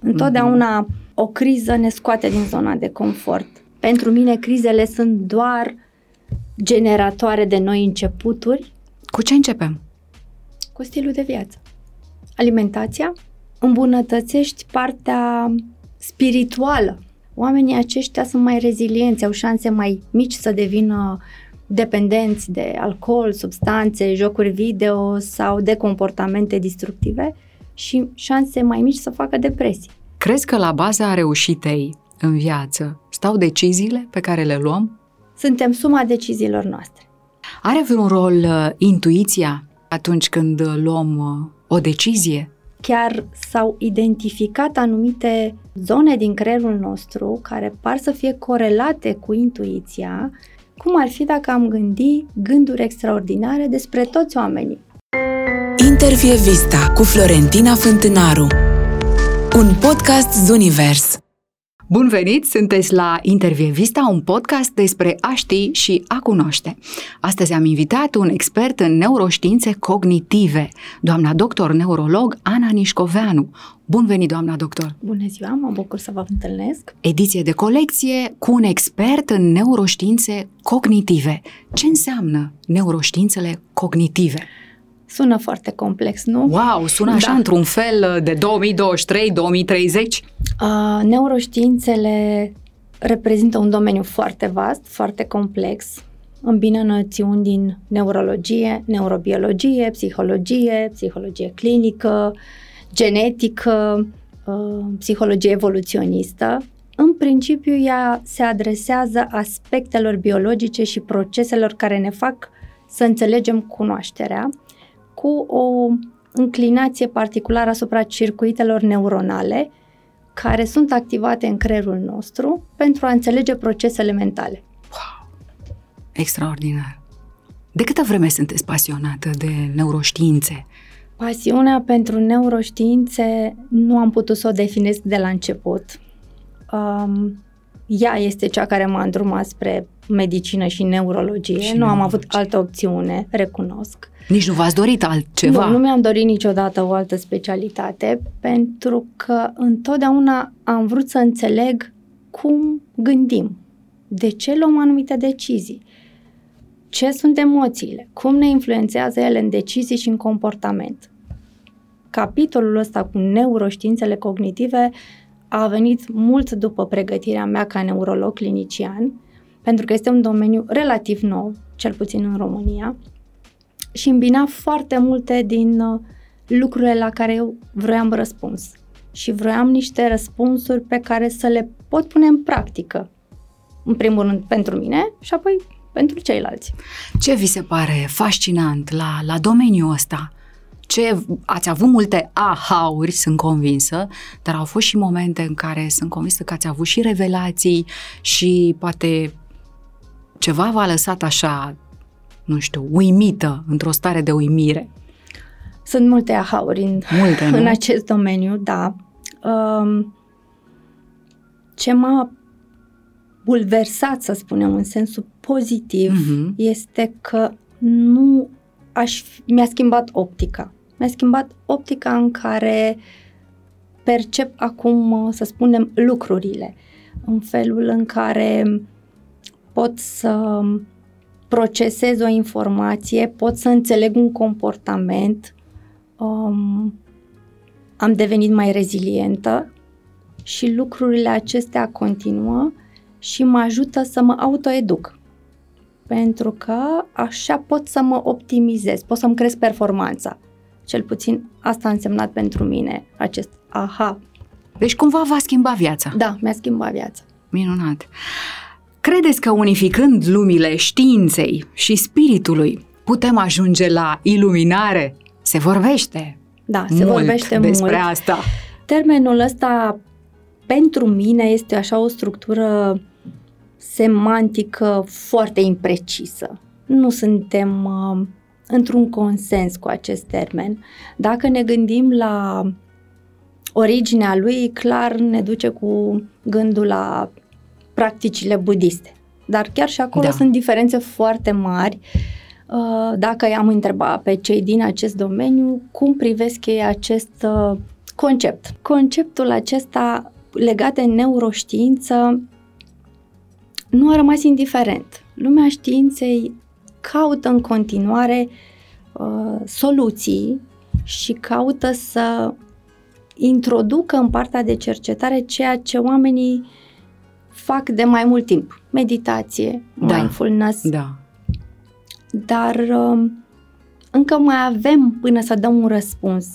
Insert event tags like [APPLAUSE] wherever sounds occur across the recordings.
Întotdeauna mm-hmm. o criză ne scoate din zona de confort. Pentru mine crizele sunt doar generatoare de noi începuturi. Cu ce începem? Cu stilul de viață. Alimentația, îmbunătățești partea spirituală. Oamenii aceștia sunt mai rezilienți, au șanse mai mici să devină dependenți de alcool, substanțe, jocuri video sau de comportamente destructive și șanse mai mici să facă depresii. Crezi că la baza reușitei în viață stau deciziile pe care le luăm? Suntem suma deciziilor noastre. Are vreun rol uh, intuiția atunci când luăm uh, o decizie? Chiar s-au identificat anumite zone din creierul nostru care par să fie corelate cu intuiția, cum ar fi dacă am gândi gânduri extraordinare despre toți oamenii. Intervie Vista cu Florentina Fântânaru Un podcast Zunivers Bun venit! Sunteți la Intervie Vista, un podcast despre a ști și a cunoaște. Astăzi am invitat un expert în neuroștiințe cognitive, doamna doctor neurolog Ana Nișcoveanu. Bun venit, doamna doctor! Bună ziua, mă bucur să vă întâlnesc! Ediție de colecție cu un expert în neuroștiințe cognitive. Ce înseamnă neuroștiințele cognitive? Sună foarte complex, nu? Wow, sună așa da. într-un fel de 2023-2030? Uh, neuroștiințele reprezintă un domeniu foarte vast, foarte complex, îmbină noțiuni din neurologie, neurobiologie, psihologie, psihologie clinică, genetică, uh, psihologie evoluționistă. În principiu, ea se adresează aspectelor biologice și proceselor care ne fac să înțelegem cunoașterea cu o înclinație particulară asupra circuitelor neuronale care sunt activate în creierul nostru pentru a înțelege procesele mentale. Wow! Extraordinar! De câtă vreme sunteți pasionată de neuroștiințe? Pasiunea pentru neuroștiințe nu am putut să o definesc de la început. Um, ea este cea care m-a îndrumat spre medicină și neurologie. Și nu neurologie. am avut altă opțiune, recunosc. Nici nu v-ați dorit altceva? Nu, nu mi-am dorit niciodată o altă specialitate, pentru că întotdeauna am vrut să înțeleg cum gândim, de ce luăm anumite decizii, ce sunt emoțiile, cum ne influențează ele în decizii și în comportament. Capitolul ăsta cu neuroștiințele cognitive a venit mult după pregătirea mea ca neurolog clinician, pentru că este un domeniu relativ nou, cel puțin în România, și îmbina foarte multe din uh, lucrurile la care eu vroiam răspuns. Și vroiam niște răspunsuri pe care să le pot pune în practică. În primul rând pentru mine și apoi pentru ceilalți. Ce vi se pare fascinant la, la domeniul ăsta? Ce, ați avut multe aha-uri, sunt convinsă, dar au fost și momente în care sunt convinsă că ați avut și revelații și poate ceva v-a lăsat așa nu știu, uimită, într-o stare de uimire? Sunt multe aha-uri în, multe, [LAUGHS] în acest domeniu, da. Um, ce m-a bulversat, să spunem, în sensul pozitiv, uh-huh. este că nu aș, mi-a schimbat optica. Mi-a schimbat optica în care percep acum, să spunem, lucrurile. În felul în care pot să procesez o informație, pot să înțeleg un comportament, um, am devenit mai rezilientă și lucrurile acestea continuă și mă ajută să mă autoeduc. Pentru că așa pot să mă optimizez, pot să-mi cresc performanța. Cel puțin asta a însemnat pentru mine acest aha. Deci cumva v-a schimbat viața. Da, mi-a schimbat viața. Minunat. Credeți că unificând lumile științei și spiritului putem ajunge la iluminare? Se vorbește Da, se mult vorbește despre mult. asta. Termenul ăsta pentru mine este așa o structură semantică foarte imprecisă. Nu suntem uh, într-un consens cu acest termen. Dacă ne gândim la originea lui, clar ne duce cu gândul la practicile budiste. Dar chiar și acolo da. sunt diferențe foarte mari. Uh, dacă i-am întrebat pe cei din acest domeniu cum privesc ei acest uh, Concept. Conceptul acesta legat de neuroștiință nu a rămas indiferent. Lumea științei caută în continuare uh, soluții și caută să introducă în partea de cercetare ceea ce oamenii fac de mai mult timp. Meditație, da. mindfulness. Da. Dar uh, încă mai avem până să dăm un răspuns.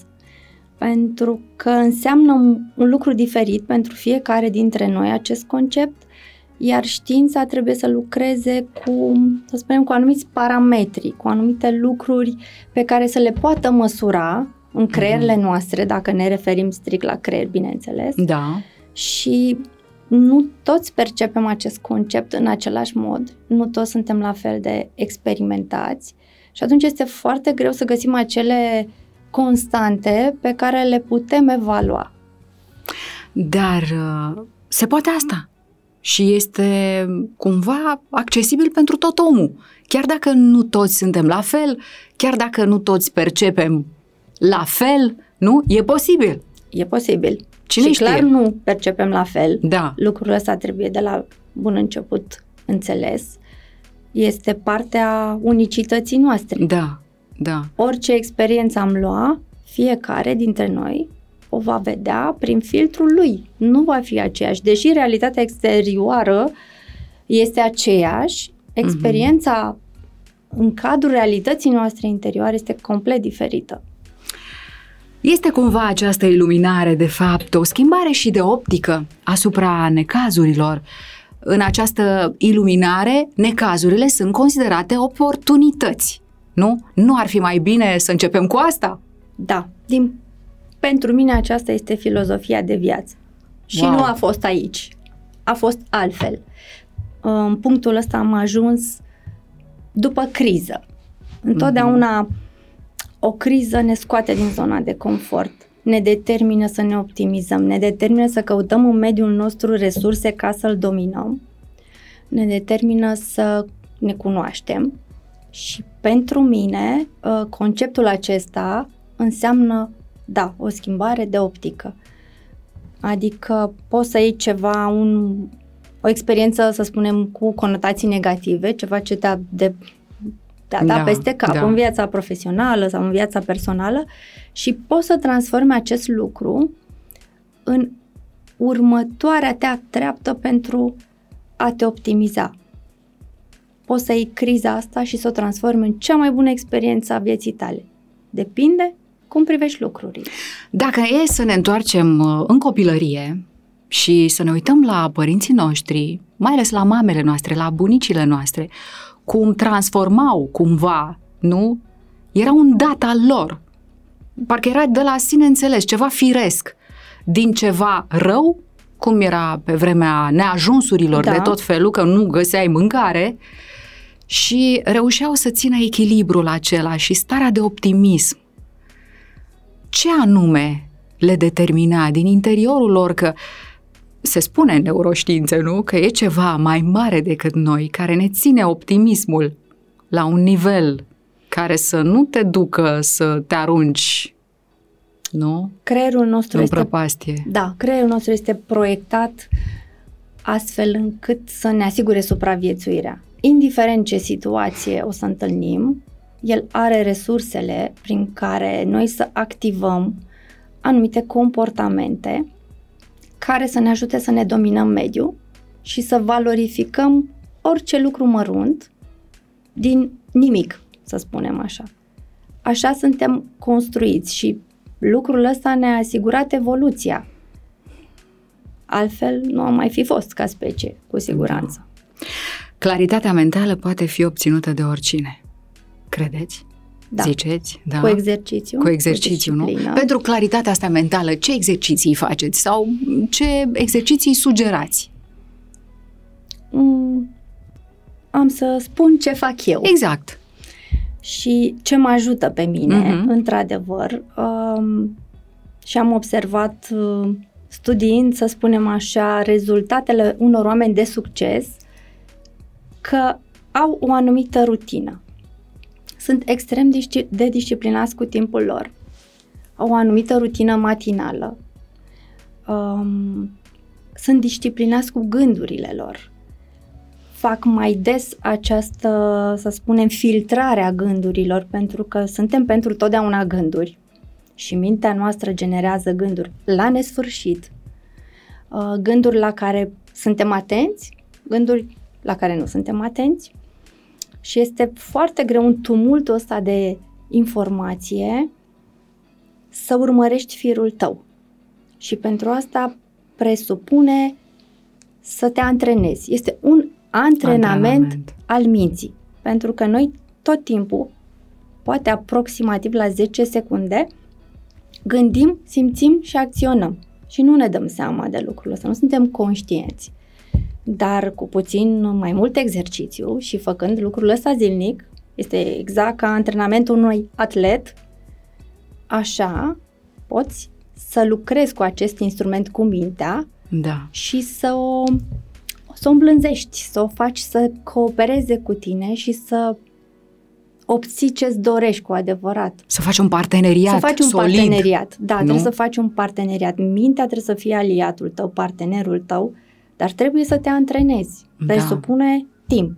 Pentru că înseamnă un lucru diferit pentru fiecare dintre noi acest concept, iar știința trebuie să lucreze cu, să spunem, cu anumiți parametri, cu anumite lucruri pe care să le poată măsura în creierile mhm. noastre, dacă ne referim strict la creier, bineînțeles. Da. Și nu toți percepem acest concept în același mod, nu toți suntem la fel de experimentați și atunci este foarte greu să găsim acele constante pe care le putem evalua. Dar uh, se poate asta și este cumva accesibil pentru tot omul. Chiar dacă nu toți suntem la fel, chiar dacă nu toți percepem la fel, nu? E posibil. E posibil. Cine și știe? clar nu percepem la fel. Da. Lucrul ăsta trebuie de la bun început înțeles. Este partea unicității noastre. Da, da. Orice experiență am lua, fiecare dintre noi o va vedea prin filtrul lui. Nu va fi aceeași. Deși realitatea exterioară este aceeași, experiența mm-hmm. în cadrul realității noastre interioare este complet diferită. Este cumva această iluminare, de fapt, o schimbare și de optică asupra necazurilor. În această iluminare, necazurile sunt considerate oportunități, nu? Nu ar fi mai bine să începem cu asta? Da, din, pentru mine aceasta este filozofia de viață. Și wow. nu a fost aici, a fost altfel. În punctul ăsta am ajuns după criză. Întotdeauna mm-hmm o criză ne scoate din zona de confort, ne determină să ne optimizăm, ne determină să căutăm în mediul nostru resurse ca să-l dominăm, ne determină să ne cunoaștem și pentru mine ă, conceptul acesta înseamnă, da, o schimbare de optică. Adică poți să iei ceva, un, o experiență, să spunem, cu conotații negative, ceva ce te-a de, te-a dat da, peste cap da. în viața profesională sau în viața personală și poți să transformi acest lucru în următoarea te treaptă pentru a te optimiza. Poți să iei criza asta și să o transformi în cea mai bună experiență a vieții tale. Depinde cum privești lucrurile. Dacă e să ne întoarcem uh, în copilărie și să ne uităm la părinții noștri, mai ales la mamele noastre, la bunicile noastre, cum transformau cumva, nu? Era un dat al lor. Parcă era de la sine înțeles, ceva firesc. Din ceva rău, cum era pe vremea neajunsurilor da. de tot felul, că nu găseai mâncare, și reușeau să țină echilibrul acela și starea de optimism. Ce anume le determina din interiorul lor că se spune în neuroștiință, nu? Că e ceva mai mare decât noi, care ne ține optimismul la un nivel care să nu te ducă să te arunci, nu? Creierul nostru în este... prăpastie. Da, creierul nostru este proiectat astfel încât să ne asigure supraviețuirea. Indiferent ce situație o să întâlnim, el are resursele prin care noi să activăm anumite comportamente care să ne ajute să ne dominăm mediul și să valorificăm orice lucru mărunt din nimic, să spunem așa. Așa suntem construiți și lucrul ăsta ne-a asigurat evoluția. Altfel nu am mai fi fost ca specie, cu siguranță. Claritatea mentală poate fi obținută de oricine. Credeți? da. ziceți? Da. Cu exercițiu. Cu exercițiu, cu nu? Pentru claritatea asta mentală, ce exerciții faceți sau ce exerciții sugerați? Mm, am să spun ce fac eu. Exact. Și ce mă ajută pe mine, uh-huh. într-adevăr. Um, și am observat, uh, studiind, să spunem așa, rezultatele unor oameni de succes, că au o anumită rutină sunt extrem de disciplinați cu timpul lor. au o anumită rutină matinală, um, sunt disciplinați cu gândurile lor, fac mai des această, să spunem, filtrare a gândurilor, pentru că suntem pentru totdeauna gânduri și mintea noastră generează gânduri la nesfârșit, uh, gânduri la care suntem atenți, gânduri la care nu suntem atenți și este foarte greu în tumultul ăsta de informație să urmărești firul tău. Și pentru asta presupune să te antrenezi. Este un antrenament, antrenament al minții. Pentru că noi tot timpul, poate aproximativ la 10 secunde, gândim, simțim și acționăm. Și nu ne dăm seama de lucrul ăsta, nu suntem conștienți. Dar cu puțin mai mult exercițiu și făcând lucrul ăsta zilnic, este exact ca antrenamentul unui atlet, așa poți să lucrezi cu acest instrument cu mintea da. și să o, să o îmblânzești, să o faci să coopereze cu tine și să obții ce-ți dorești cu adevărat. Să faci un parteneriat Să faci un solid. parteneriat, da, nu? trebuie să faci un parteneriat. Mintea trebuie să fie aliatul tău, partenerul tău, dar trebuie să te antrenezi. Da. Presupune timp.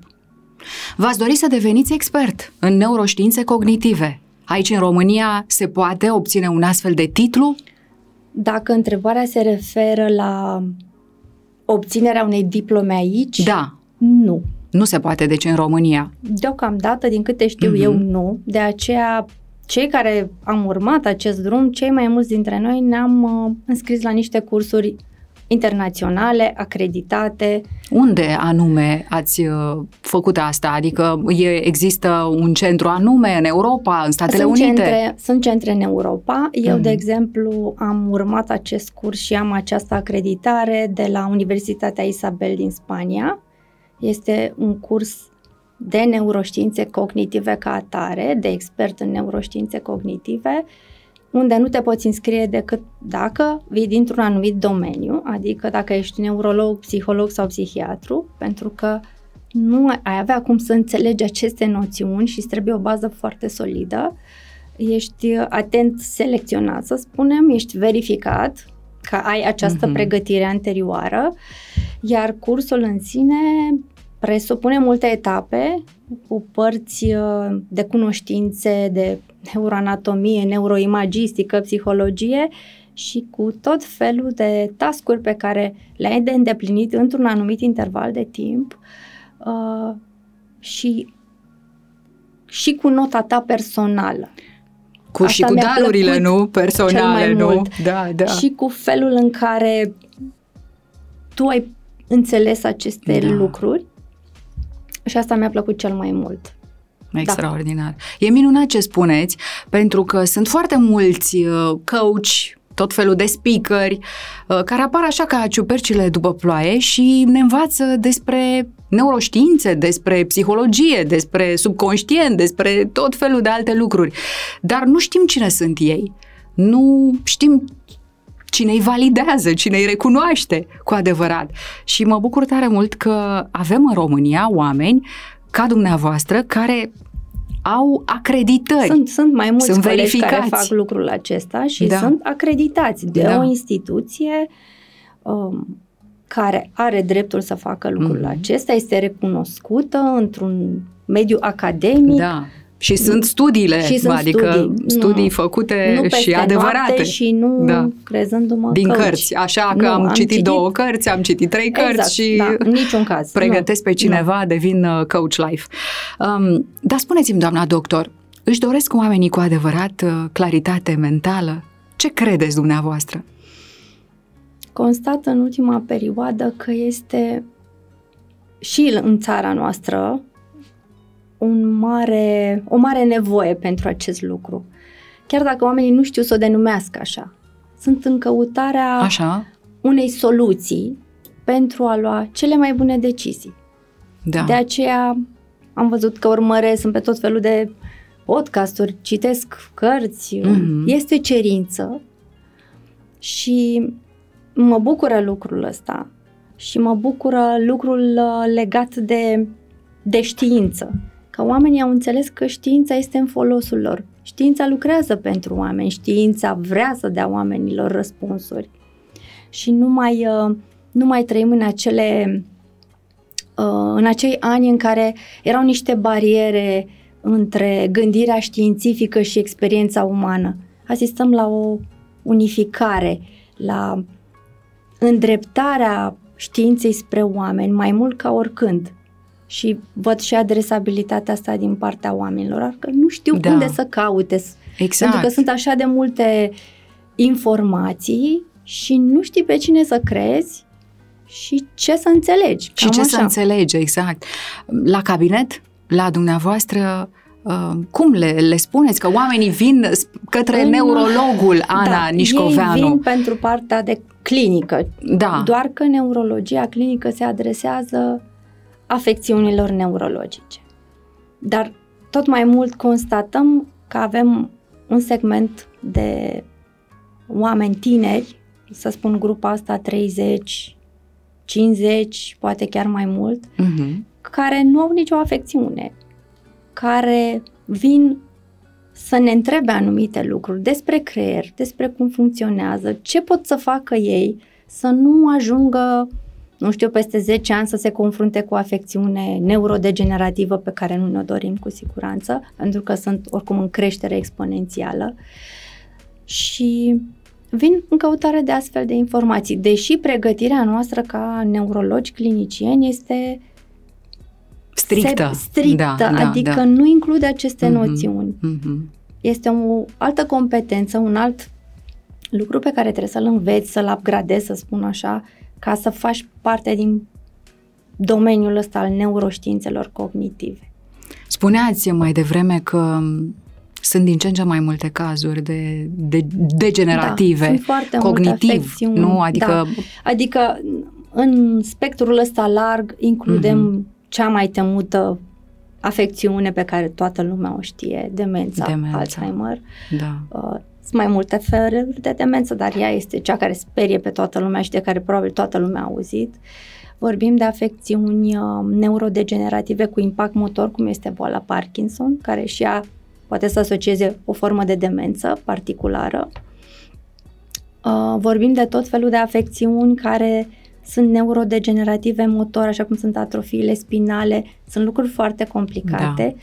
V-ați dori să deveniți expert în neuroștiințe cognitive. Aici, în România, se poate obține un astfel de titlu? Dacă întrebarea se referă la obținerea unei diplome aici, da. nu. Nu se poate, deci, în România. Deocamdată, din câte știu mm-hmm. eu, nu. De aceea, cei care am urmat acest drum, cei mai mulți dintre noi ne-am uh, înscris la niște cursuri internaționale, acreditate. Unde anume ați uh, făcut asta? Adică e, există un centru anume în Europa, în Statele sunt Unite? Centre, sunt centre în Europa. Eu, mm. de exemplu, am urmat acest curs și am această acreditare de la Universitatea Isabel din Spania. Este un curs de neuroștiințe cognitive ca atare, de expert în neuroștiințe cognitive, unde nu te poți înscrie decât dacă vii dintr-un anumit domeniu, adică dacă ești neurolog, psiholog sau psihiatru, pentru că nu ai avea cum să înțelegi aceste noțiuni și îți trebuie o bază foarte solidă. Ești atent selecționat, să spunem, ești verificat că ai această mm-hmm. pregătire anterioară, iar cursul în sine presupune multe etape cu părți uh, de cunoștințe, de neuroanatomie, neuroimagistică, psihologie și cu tot felul de tascuri pe care le-ai de îndeplinit într-un anumit interval de timp uh, și, și cu nota ta personală. Cu Asta și cu darurile, nu? Personale, nu? Mult. Da, da. Și cu felul în care tu ai înțeles aceste da. lucruri și asta mi-a plăcut cel mai mult. Da. Extraordinar. Da. E minunat ce spuneți, pentru că sunt foarte mulți uh, coach, tot felul de speakeri, uh, care apar așa ca ciupercile după ploaie și ne învață despre neuroștiințe, despre psihologie, despre subconștient, despre tot felul de alte lucruri. Dar nu știm cine sunt ei. Nu știm cine îi validează, cine îi recunoaște cu adevărat. Și mă bucur tare mult că avem în România oameni ca dumneavoastră care au acreditări. Sunt, sunt mai mulți sunt verificați. care fac lucrul acesta și da. sunt acreditați de da. o instituție um, care are dreptul să facă lucrul mm-hmm. acesta, este recunoscută într-un mediu academic. Da. Și sunt studiile, și sunt adică studii, studii nu, făcute nu și adevărate. și nu da. crezându-mă Din căuci. cărți, așa că nu, am, am citit, citit două cărți, am citit trei exact, cărți și da, în niciun caz. [LAUGHS] pregătesc nu, pe cineva, nu. devin uh, coach life. Um, dar spuneți-mi, doamna doctor, își doresc oamenii cu adevărat uh, claritate mentală? Ce credeți dumneavoastră? Constat în ultima perioadă că este și în țara noastră un mare, o mare nevoie pentru acest lucru. Chiar dacă oamenii nu știu să o denumească așa. Sunt în căutarea așa. unei soluții pentru a lua cele mai bune decizii. Da. De aceea am văzut că urmăresc, sunt pe tot felul de podcasturi, citesc cărți, mm-hmm. este cerință și mă bucură lucrul ăsta și mă bucură lucrul uh, legat de, de știință că oamenii au înțeles că știința este în folosul lor Știința lucrează pentru oameni, știința vrea să dea oamenilor răspunsuri. Și nu mai, uh, nu mai trăim în acele uh, în acei ani în care erau niște bariere între gândirea științifică și experiența umană. Asistăm la o unificare, la îndreptarea științei spre oameni mai mult ca oricând. Și văd și adresabilitatea asta din partea oamenilor, că nu știu da. unde să caute. Exact. Pentru că sunt așa de multe informații și nu știi pe cine să crezi și ce să înțelegi. Și ce așa. să înțelegi, exact. La cabinet, la dumneavoastră, Uh, cum le, le spuneți că oamenii vin către în, neurologul Ana da, Nișcoveanu? Ei vin pentru partea de clinică. Da. Doar că neurologia clinică se adresează afecțiunilor neurologice. Dar tot mai mult constatăm că avem un segment de oameni tineri, să spun grupa asta 30, 50, poate chiar mai mult, uh-huh. care nu au nicio afecțiune care vin să ne întrebe anumite lucruri despre creier, despre cum funcționează, ce pot să facă ei să nu ajungă, nu știu, peste 10 ani să se confrunte cu o afecțiune neurodegenerativă pe care nu ne-o dorim cu siguranță, pentru că sunt oricum în creștere exponențială. Și vin în căutare de astfel de informații, deși pregătirea noastră ca neurologi clinicieni este strictă. Se, strictă, da, da, adică da. nu include aceste mm-hmm, noțiuni. Mm-hmm. Este o altă competență, un alt lucru pe care trebuie să-l înveți, să-l upgradezi, să spun așa, ca să faci parte din domeniul ăsta al neuroștiințelor cognitive. Spuneați mai devreme că sunt din ce în ce mai multe cazuri de, de degenerative, da, sunt foarte cognitiv, nu? Adică... Da. adică în spectrul ăsta larg includem mm-hmm cea mai temută afecțiune pe care toată lumea o știe, demența, demența. Alzheimer. Da. Uh, sunt mai multe feluri de demență, dar ea este cea care sperie pe toată lumea și de care probabil toată lumea a auzit. Vorbim de afecțiuni uh, neurodegenerative cu impact motor, cum este boala Parkinson, care și ea poate să asocieze o formă de demență particulară. Uh, vorbim de tot felul de afecțiuni care sunt neurodegenerative motor, așa cum sunt atrofiile spinale, sunt lucruri foarte complicate. Da.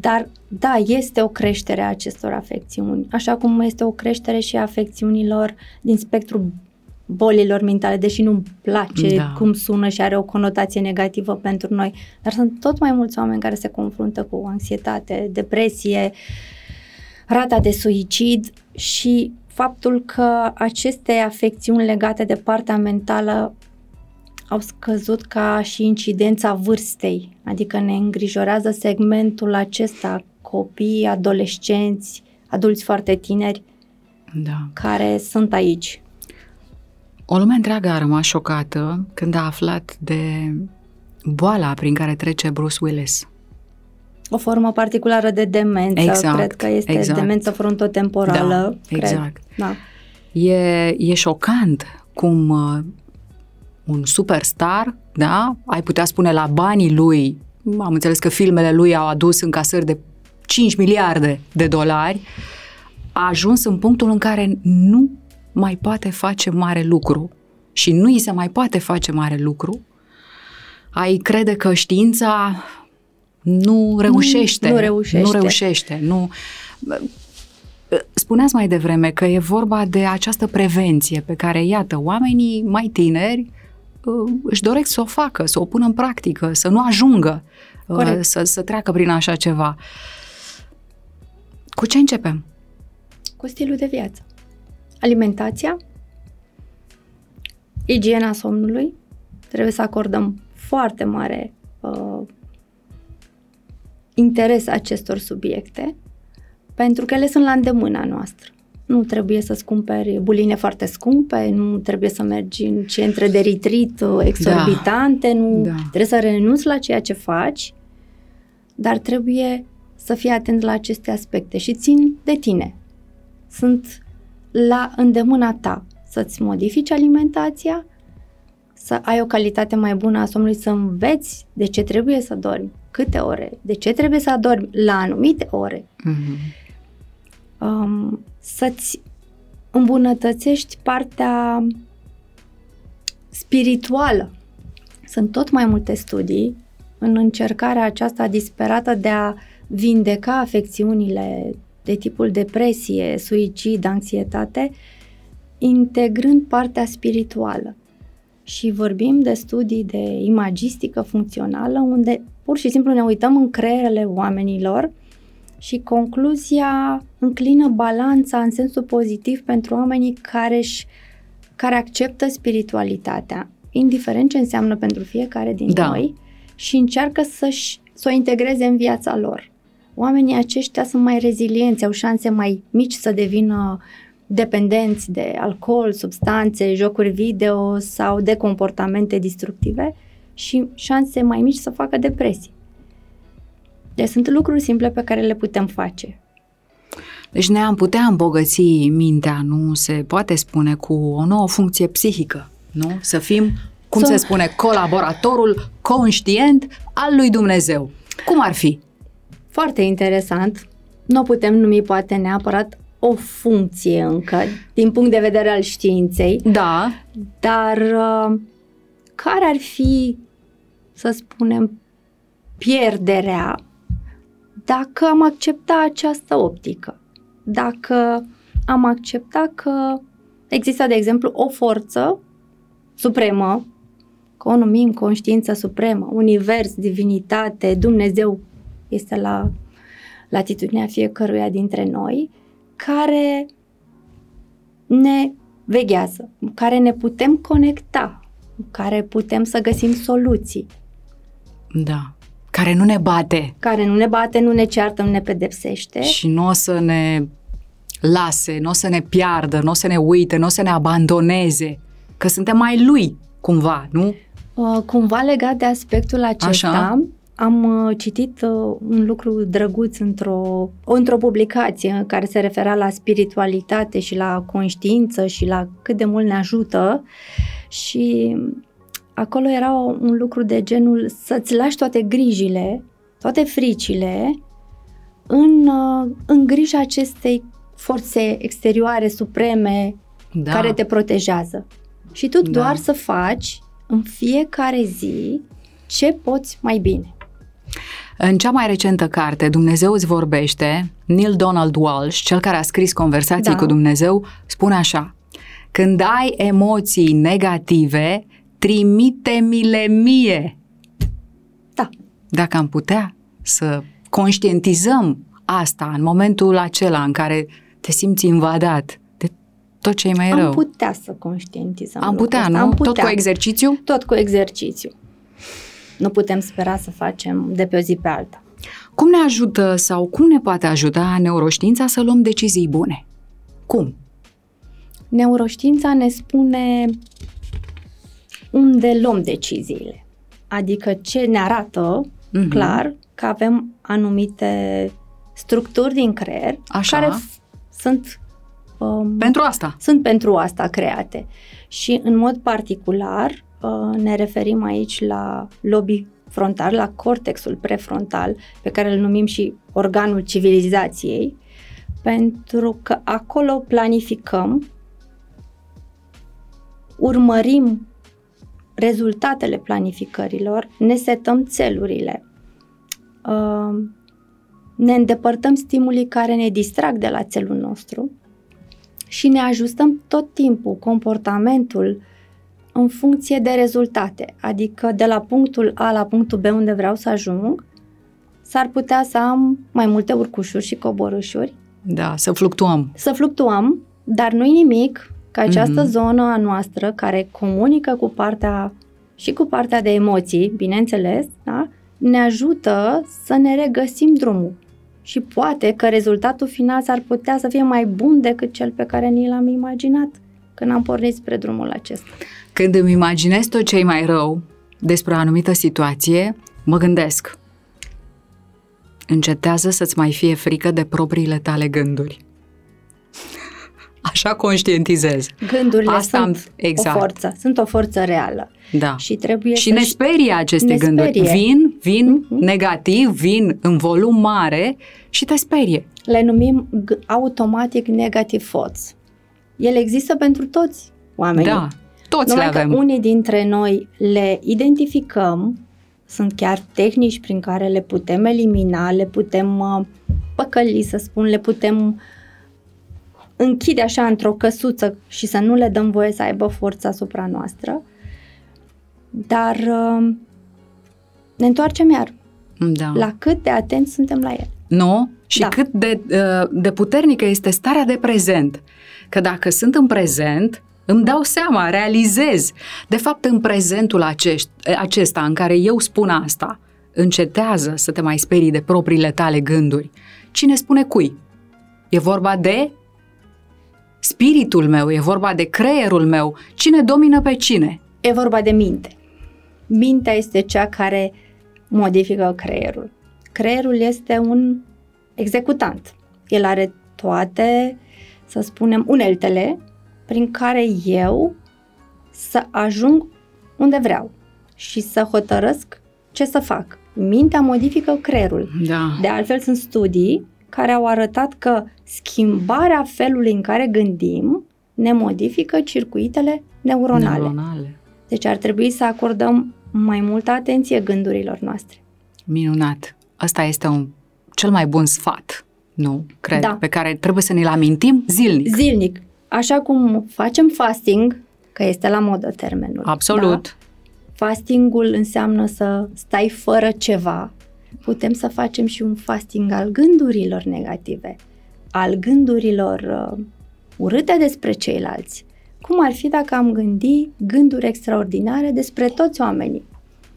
Dar, da, este o creștere a acestor afecțiuni, așa cum este o creștere și a afecțiunilor din spectrul bolilor mentale, deși nu-mi place da. cum sună și are o conotație negativă pentru noi, dar sunt tot mai mulți oameni care se confruntă cu anxietate, depresie, rata de suicid și faptul că aceste afecțiuni legate de partea mentală au scăzut ca și incidența vârstei, adică ne îngrijorează segmentul acesta, copii, adolescenți, adulți foarte tineri da. care sunt aici. O lume întreagă a rămas șocată când a aflat de boala prin care trece Bruce Willis. O formă particulară de demență, exact, cred că este exact. demență frontotemporală. Da, cred. exact. Da. E, e șocant cum uh, un superstar, da? Ai putea spune la banii lui, am înțeles că filmele lui au adus încasări de 5 miliarde de dolari, a ajuns în punctul în care nu mai poate face mare lucru și nu îi se mai poate face mare lucru, ai crede că știința nu reușește. Nu, nu reușește. Nu reușește. Nu... Spuneați mai devreme că e vorba de această prevenție pe care, iată, oamenii mai tineri Uh, își doresc să o facă, să o pună în practică, să nu ajungă uh, să, să treacă prin așa ceva. Cu ce începem? Cu stilul de viață. Alimentația, igiena somnului, trebuie să acordăm foarte mare uh, interes acestor subiecte, pentru că ele sunt la îndemâna noastră. Nu trebuie să-ți cumperi buline foarte scumpe, nu trebuie să mergi în centre de retreat uh, exorbitante, da. nu da. trebuie să renunți la ceea ce faci, dar trebuie să fii atent la aceste aspecte și țin de tine. Sunt la îndemâna ta să-ți modifici alimentația, să ai o calitate mai bună a somnului, să înveți de ce trebuie să dormi, câte ore, de ce trebuie să adormi la anumite ore. Mm-hmm um, să-ți îmbunătățești partea spirituală. Sunt tot mai multe studii în încercarea aceasta disperată de a vindeca afecțiunile de tipul depresie, suicid, anxietate, integrând partea spirituală. Și vorbim de studii de imagistică funcțională, unde pur și simplu ne uităm în creierele oamenilor și concluzia înclină balanța în sensul pozitiv pentru oamenii care, își, care acceptă spiritualitatea, indiferent ce înseamnă pentru fiecare din da. noi, și încearcă să-și, să o integreze în viața lor. Oamenii aceștia sunt mai rezilienți, au șanse mai mici să devină dependenți de alcool, substanțe, jocuri video sau de comportamente destructive și șanse mai mici să facă depresii. Deci sunt lucruri simple pe care le putem face. Deci ne-am putea îmbogăți mintea, nu se poate spune, cu o nouă funcție psihică, nu? Să fim, cum so... se spune, colaboratorul conștient al lui Dumnezeu. Cum ar fi? Foarte interesant. Nu putem numi poate neapărat o funcție încă, din punct de vedere al științei. Da. Dar uh, care ar fi, să spunem, pierderea dacă am accepta această optică? Dacă am accepta că există, de exemplu, o forță supremă, că o numim conștiință supremă, univers, divinitate, Dumnezeu este la latitudinea fiecăruia dintre noi, care ne veghează, care ne putem conecta, care putem să găsim soluții. Da. Care nu ne bate. Care nu ne bate, nu ne ceartă, nu ne pedepsește. Și nu o să ne lase, nu o să ne piardă, nu o să ne uite, nu o să ne abandoneze. Că suntem mai lui, cumva, nu? Uh, cumva legat de aspectul acesta, Așa? am uh, citit uh, un lucru drăguț într-o, într-o publicație care se refera la spiritualitate și la conștiință și la cât de mult ne ajută și acolo era un lucru de genul să-ți lași toate grijile, toate fricile în, uh, în grija acestei forțe exterioare supreme da. care te protejează. Și tu da. doar să faci în fiecare zi ce poți mai bine. În cea mai recentă carte, Dumnezeu îți vorbește, Neil Donald Walsh, cel care a scris Conversații da. cu Dumnezeu, spune așa, când ai emoții negative, trimite-mi-le mie. Da. Dacă am putea să conștientizăm asta în momentul acela în care te simți invadat de tot ce e mai am rău. Am putea să conștientizăm. Am putea, nu? Am putea. Tot cu exercițiu? Tot cu exercițiu. Nu putem spera să facem de pe o zi pe alta. Cum ne ajută sau cum ne poate ajuta neuroștiința să luăm decizii bune? Cum? Neuroștiința ne spune unde luăm deciziile. Adică ce ne arată uh-huh. clar că avem anumite structuri din creier Așa. care f- sunt um, pentru asta. Sunt pentru asta create. Și în mod particular uh, ne referim aici la lobby frontal, la cortexul prefrontal, pe care îl numim și organul civilizației, pentru că acolo planificăm, urmărim rezultatele planificărilor, ne setăm țelurile, uh, ne îndepărtăm stimulii care ne distrag de la țelul nostru și ne ajustăm tot timpul comportamentul în funcție de rezultate, adică de la punctul A la punctul B unde vreau să ajung, s-ar putea să am mai multe urcușuri și coborâșuri. Da, să fluctuăm. Să fluctuăm, dar nu-i nimic că această mm-hmm. zonă a noastră care comunică cu partea și cu partea de emoții, bineînțeles, da, ne ajută să ne regăsim drumul. Și poate că rezultatul final s-ar putea să fie mai bun decât cel pe care ni l-am imaginat când am pornit spre drumul acesta. Când îmi imaginez tot ce e mai rău despre o anumită situație, mă gândesc. Încetează să-ți mai fie frică de propriile tale gânduri. Așa conștientizez. Gândurile Asta sunt am, exact. o forță, sunt o forță reală. Da. Și trebuie Și ne sperie aceste ne gânduri. Sperie. Vin, vin uh-huh. negativ, vin în volum mare și te sperie. le numim automatic negative thoughts. Ele există pentru toți oamenii. Da, toți Numai le avem. că unii dintre noi le identificăm, sunt chiar tehnici prin care le putem elimina, le putem uh, păcăli, să spun, le putem închide așa într-o căsuță și să nu le dăm voie să aibă forța asupra noastră. Dar uh, ne întoarcem iar Da. la cât de atenți suntem la el. Nu? Și Da. cât de, uh, de puternică este starea de prezent. Că dacă sunt în prezent, îmi dau seama, realizez. De fapt, în prezentul acești, acesta în care eu spun asta, încetează să te mai sperii de propriile tale gânduri. Cine spune cui? E vorba de spiritul meu, e vorba de creierul meu. Cine domină pe cine? E vorba de minte. Mintea este cea care modifică creierul. Creierul este un executant. El are toate, să spunem, uneltele prin care eu să ajung unde vreau și să hotărăsc ce să fac. Mintea modifică creierul. Da. De altfel, sunt studii care au arătat că schimbarea felului în care gândim ne modifică circuitele neuronale. Neuronale. Deci ar trebui să acordăm mai multă atenție gândurilor noastre. Minunat. Asta este un cel mai bun sfat, nu? Cred, Da. pe care trebuie să ne-l amintim zilnic. Zilnic, așa cum facem fasting, că este la modă termenul. Absolut. Da? Fastingul înseamnă să stai fără ceva. Putem să facem și un fasting al gândurilor negative, al gândurilor uh, urâte despre ceilalți. Cum ar fi dacă am gândi gânduri extraordinare despre toți oamenii?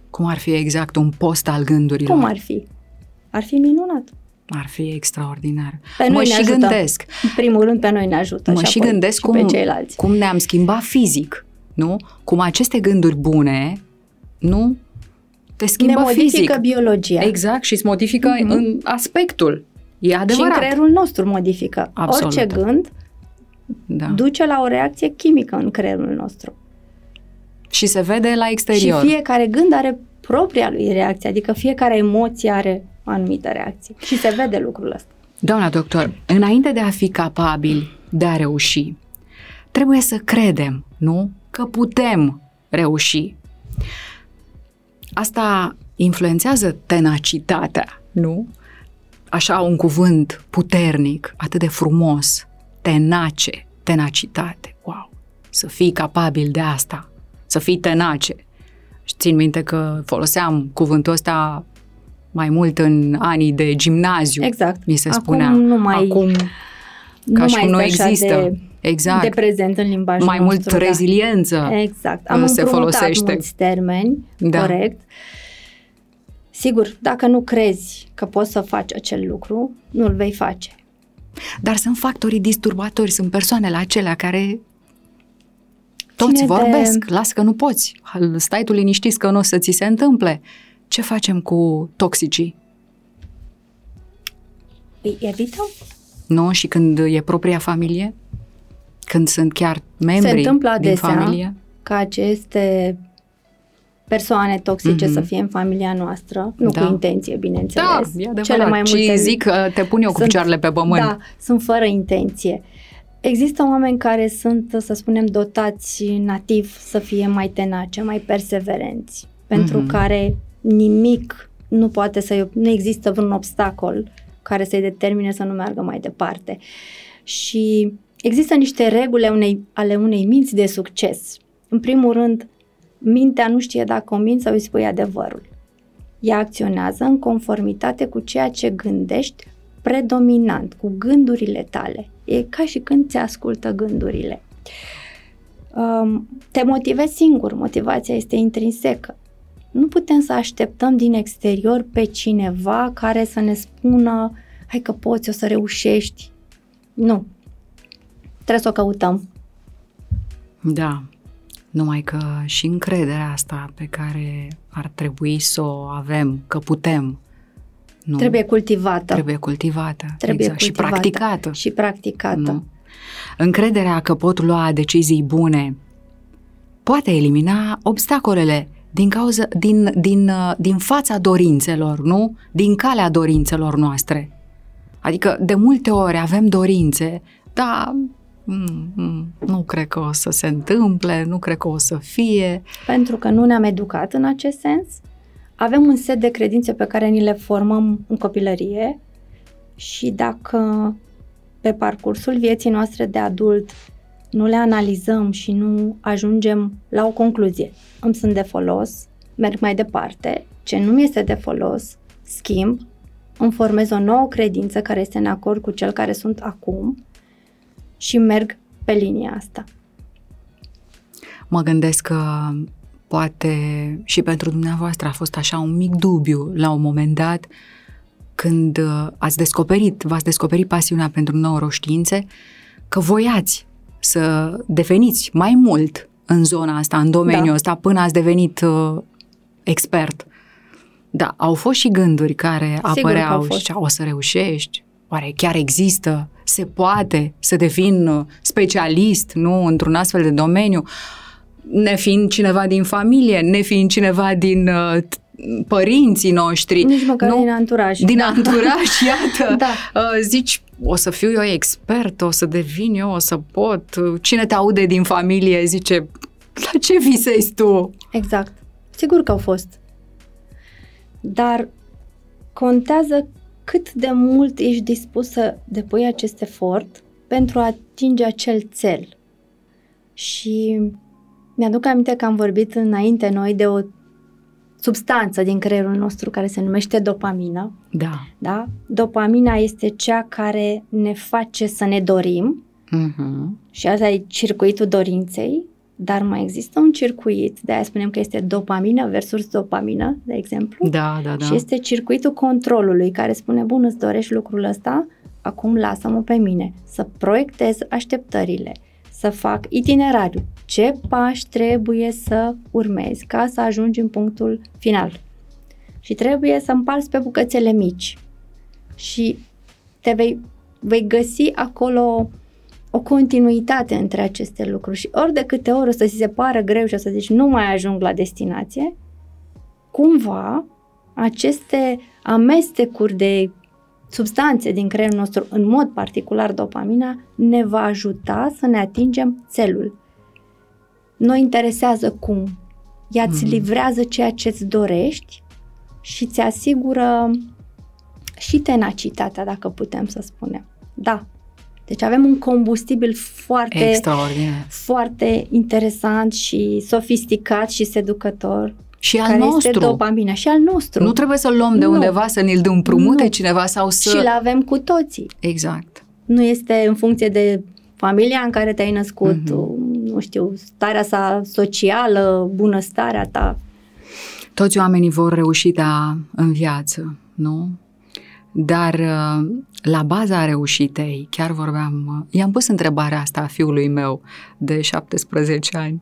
Cum ar fi exact un post al gândurilor? Cum ar fi? Ar fi minunat. Ar fi extraordinar. Pe mă noi ne și ajută. gândesc. În primul rând pe noi ne ajută Mă și apoi gândesc și cum, pe ceilalți. cum ne-am schimbat fizic, nu? Cum aceste gânduri bune, nu? Te ne schimbă modifică fizic. biologia. Exact, și îți modifică Mhm. în aspectul. E Și în adevărat. creierul nostru modifică. Absolut. Orice gând da. duce la o reacție chimică în creierul nostru. Și se vede la exterior. Și fiecare gând are propria lui reacție, adică fiecare emoție are o anumită reacție. Și se vede lucrul ăsta. Doamna doctor, înainte de a fi capabili de a reuși, trebuie să credem, nu? Că putem reuși. Asta influențează tenacitatea, nu? Așa un cuvânt puternic, atât de frumos, tenace, tenacitate. Wow! Să fii capabil de asta, să fii tenace. Și țin minte că foloseam cuvântul ăsta mai mult în anii de gimnaziu. Exact. Mi se Acum spunea. nu mai- Acum, Nu ca și mai cum nu este așa există. De, exact. de prezent în limbajul mai nostru. mult reziliență. Da. Exact. Am se împrumutat folosește. mulți termeni, Da. corect. Sigur, dacă nu crezi că poți să faci acel lucru, nu-l vei face. Dar sunt factorii disturbatori, sunt persoanele acelea care toți Ține de- vorbesc, lasă că nu poți, stai tu liniștit că nu o să ți se întâmple. Ce facem cu toxicii? Îi evităm. Nu? Și când e propria familie? Când sunt chiar membri Se întâmplă din adesea familie? ca aceste persoane toxice Mhm. să fie în familia noastră, nu Da. cu intenție, bineînțeles. Da, e adevărat. Cele mai și multe zic că te pun eu cu sunt- picioarele pe pământ. Da, sunt fără intenție. Există oameni care sunt, să spunem, dotați nativ să fie mai tenace, mai perseverenți, pentru Mhm. care nimic nu poate să nu există vreun obstacol care să-i determine să nu meargă mai departe. Și există niște reguli ale unei, ale unei minți de succes. În primul rând, mintea nu știe dacă o minți sau îi spui adevărul. Ea acționează în conformitate cu ceea ce gândești predominant, cu gândurile tale. E ca și când ți ascultă gândurile. Um, te motivezi singur, motivația este intrinsecă. Nu putem să așteptăm din exterior pe cineva care să ne spună hai că poți, o să reușești. Nu. Trebuie să o căutăm. Da, numai că și încrederea asta pe care ar trebui să o avem, că putem, nu? Trebuie cultivată. trebuie cultivată. Trebuie exact. cultivată. Și practicată. Și practicată. Nu? Încrederea că pot lua decizii bune poate elimina obstacolele din, cauza, din, din, uh, din fața dorințelor, nu? Din calea dorințelor noastre. Adică de multe ori avem dorințe, dar mm, mm, nu cred că o să se întâmple, nu cred că o să fie. Pentru că nu ne-am educat în acest sens. Avem un set de credințe pe care ni le formăm în copilărie și dacă pe parcursul vieții noastre de adult nu le analizăm și nu ajungem la o concluzie, îmi sunt de folos, merg mai departe, ce nu mi este de folos, schimb, îmi formez o nouă credință care este în acord cu cel care sunt acum și merg pe linia asta. Mă gândesc că poate și pentru dumneavoastră a fost așa un mic dubiu la un moment dat când uh, ați descoperit, v-ați descoperit pasiunea pentru neuroștiințe, că voiați să deveniți mai mult în zona asta, în domeniul da. ăsta, până ați devenit uh, expert. Da, au fost și gânduri care Sigur apăreau și o să reușești, oare chiar există, se poate să devin uh, specialist, nu, într-un astfel de domeniu, nefiind cineva din familie, nefiind cineva din uh, părinții noștri. Nici măcar nu? din anturaj. Din da. anturaj, [LAUGHS] iată. da. Uh, zici, o să fiu eu expert, o să devin eu, o să pot. Cine te aude din familie zice, la ce visezi tu? Exact. Sigur că au fost. Dar contează cât de mult ești dispus să depui acest efort pentru a atinge acel cel. Și mi-aduc aminte că am vorbit înainte noi de o substanță din creierul nostru care se numește dopamină. Da. Da? Dopamina este cea care ne face să ne dorim uh-huh. și asta e circuitul dorinței, dar mai există un circuit, de aia spunem că este dopamină versus dopamină, de exemplu. Da, da, da. Și este circuitul controlului care spune, bun, îți dorești lucrul ăsta, acum lasă-mă pe mine să proiectez așteptările, să fac itinerariu, ce pași trebuie să urmezi ca să ajungi în punctul final. Și trebuie să împarți pe bucățele mici. Și te vei, vei găsi acolo o continuitate între aceste lucruri și ori de câte ori o să ți se pară greu și o să zici nu mai ajung la destinație, cumva aceste amestecuri de substanțe din creierul nostru, în mod particular dopamina, ne va ajuta să ne atingem țelul. Nu interesează cum. Ea îți mm. livrează ceea ce îți dorești și ți asigură și tenacitatea, dacă putem să spunem. Da, deci avem un combustibil foarte, Extraordinar. foarte interesant și sofisticat și seducător. Și al care nostru. este dopamina. Și al nostru. Nu trebuie să-l luăm de nu. undeva, să ne-l împrumute nu. cineva sau să... Și-l avem cu toții. Exact. Nu este în funcție de familia în care te-ai născut, mm-hmm. nu știu, starea sa socială, bunăstarea ta. Toți oamenii vor reuși da în viață, nu? Dar uh, la baza reușitei, chiar vorbeam, uh, i-am pus întrebarea asta a fiului meu de 17 ani.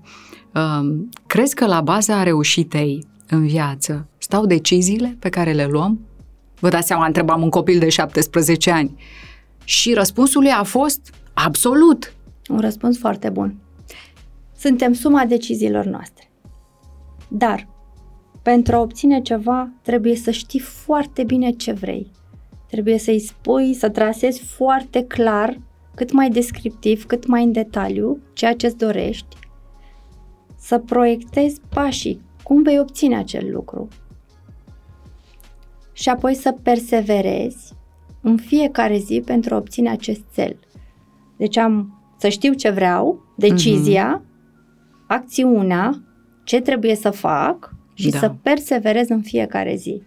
Um, crezi că la baza reușitei în viață stau deciziile pe care le luăm? Vă dați seama, întrebam un copil de 17 ani. Și răspunsul lui a fost absolut. Un răspuns foarte bun. Suntem suma deciziilor noastre. Dar pentru a obține ceva, trebuie să știi foarte bine ce vrei. Trebuie să-i spui, să trasezi foarte clar, cât mai descriptiv, cât mai în detaliu, ceea ce-ți dorești, să proiectezi pașii, cum vei obține acel lucru. Și apoi să perseverezi în fiecare zi pentru a obține acest cel. Deci am să știu ce vreau, decizia, uh-huh. acțiunea, ce trebuie să fac și da. să perseverez în fiecare zi.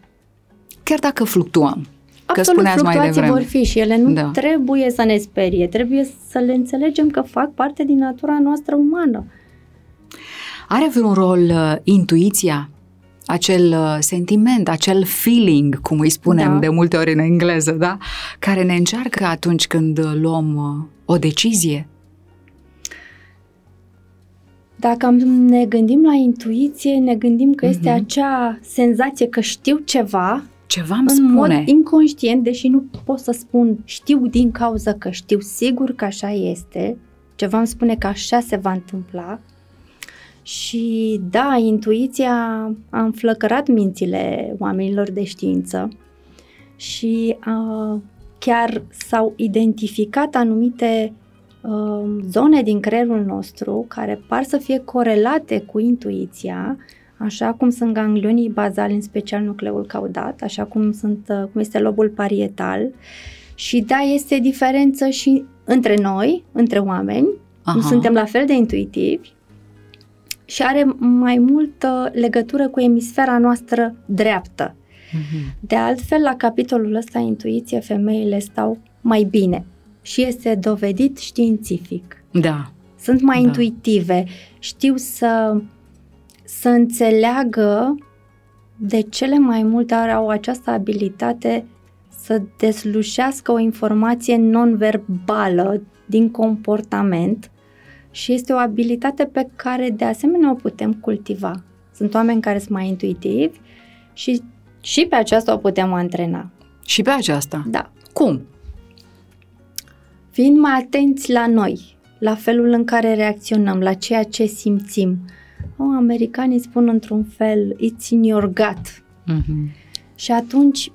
Chiar dacă fluctuăm, Absolut, că fluctuații mai vor fi și ele nu da. trebuie să ne sperie, trebuie să le înțelegem că fac parte din natura noastră umană. Are vreun rol uh, intuiția? Acel uh, sentiment, acel feeling, cum îi spunem da. de multe ori în engleză, da? Care ne încearcă atunci când uh, luăm uh, o decizie? Dacă ne gândim la intuiție, ne gândim că mm-hmm. este mhm. acea senzație că știu ceva ceva îmi în spune. mod inconștient, deși nu pot să spun știu din cauza că știu sigur că așa este, ceva îmi spune că așa se va întâmpla. Și da, intuiția a înflăcărat mințile oamenilor de știință și a chiar s-au identificat anumite uh, zone din creierul nostru care par să fie corelate cu intuiția, așa cum sunt ganglionii bazali, în special nucleul caudat, așa cum, sunt, uh, cum este lobul parietal. Și da, este diferență și între noi, între oameni, Aha. nu suntem la fel de intuitivi și are mai multă legătură cu emisfera noastră dreaptă. Mm-hmm. De altfel, la capitolul ăsta, intuiție, femeile stau mai bine și este dovedit științific. Da. Sunt mai da. intuitive, știu să, să înțeleagă de cele mai multe ori au această abilitate să deslușească o informație non-verbală din comportament și este o abilitate pe care de asemenea o putem cultiva. Sunt oameni care sunt mai intuitivi și și pe aceasta o putem antrena. Și pe aceasta? Da. Cum? Fiind mai atenți la noi, la felul în care reacționăm, la ceea ce simțim. O, americanii spun într-un fel, it's in your gut. Mm-hmm. Și atunci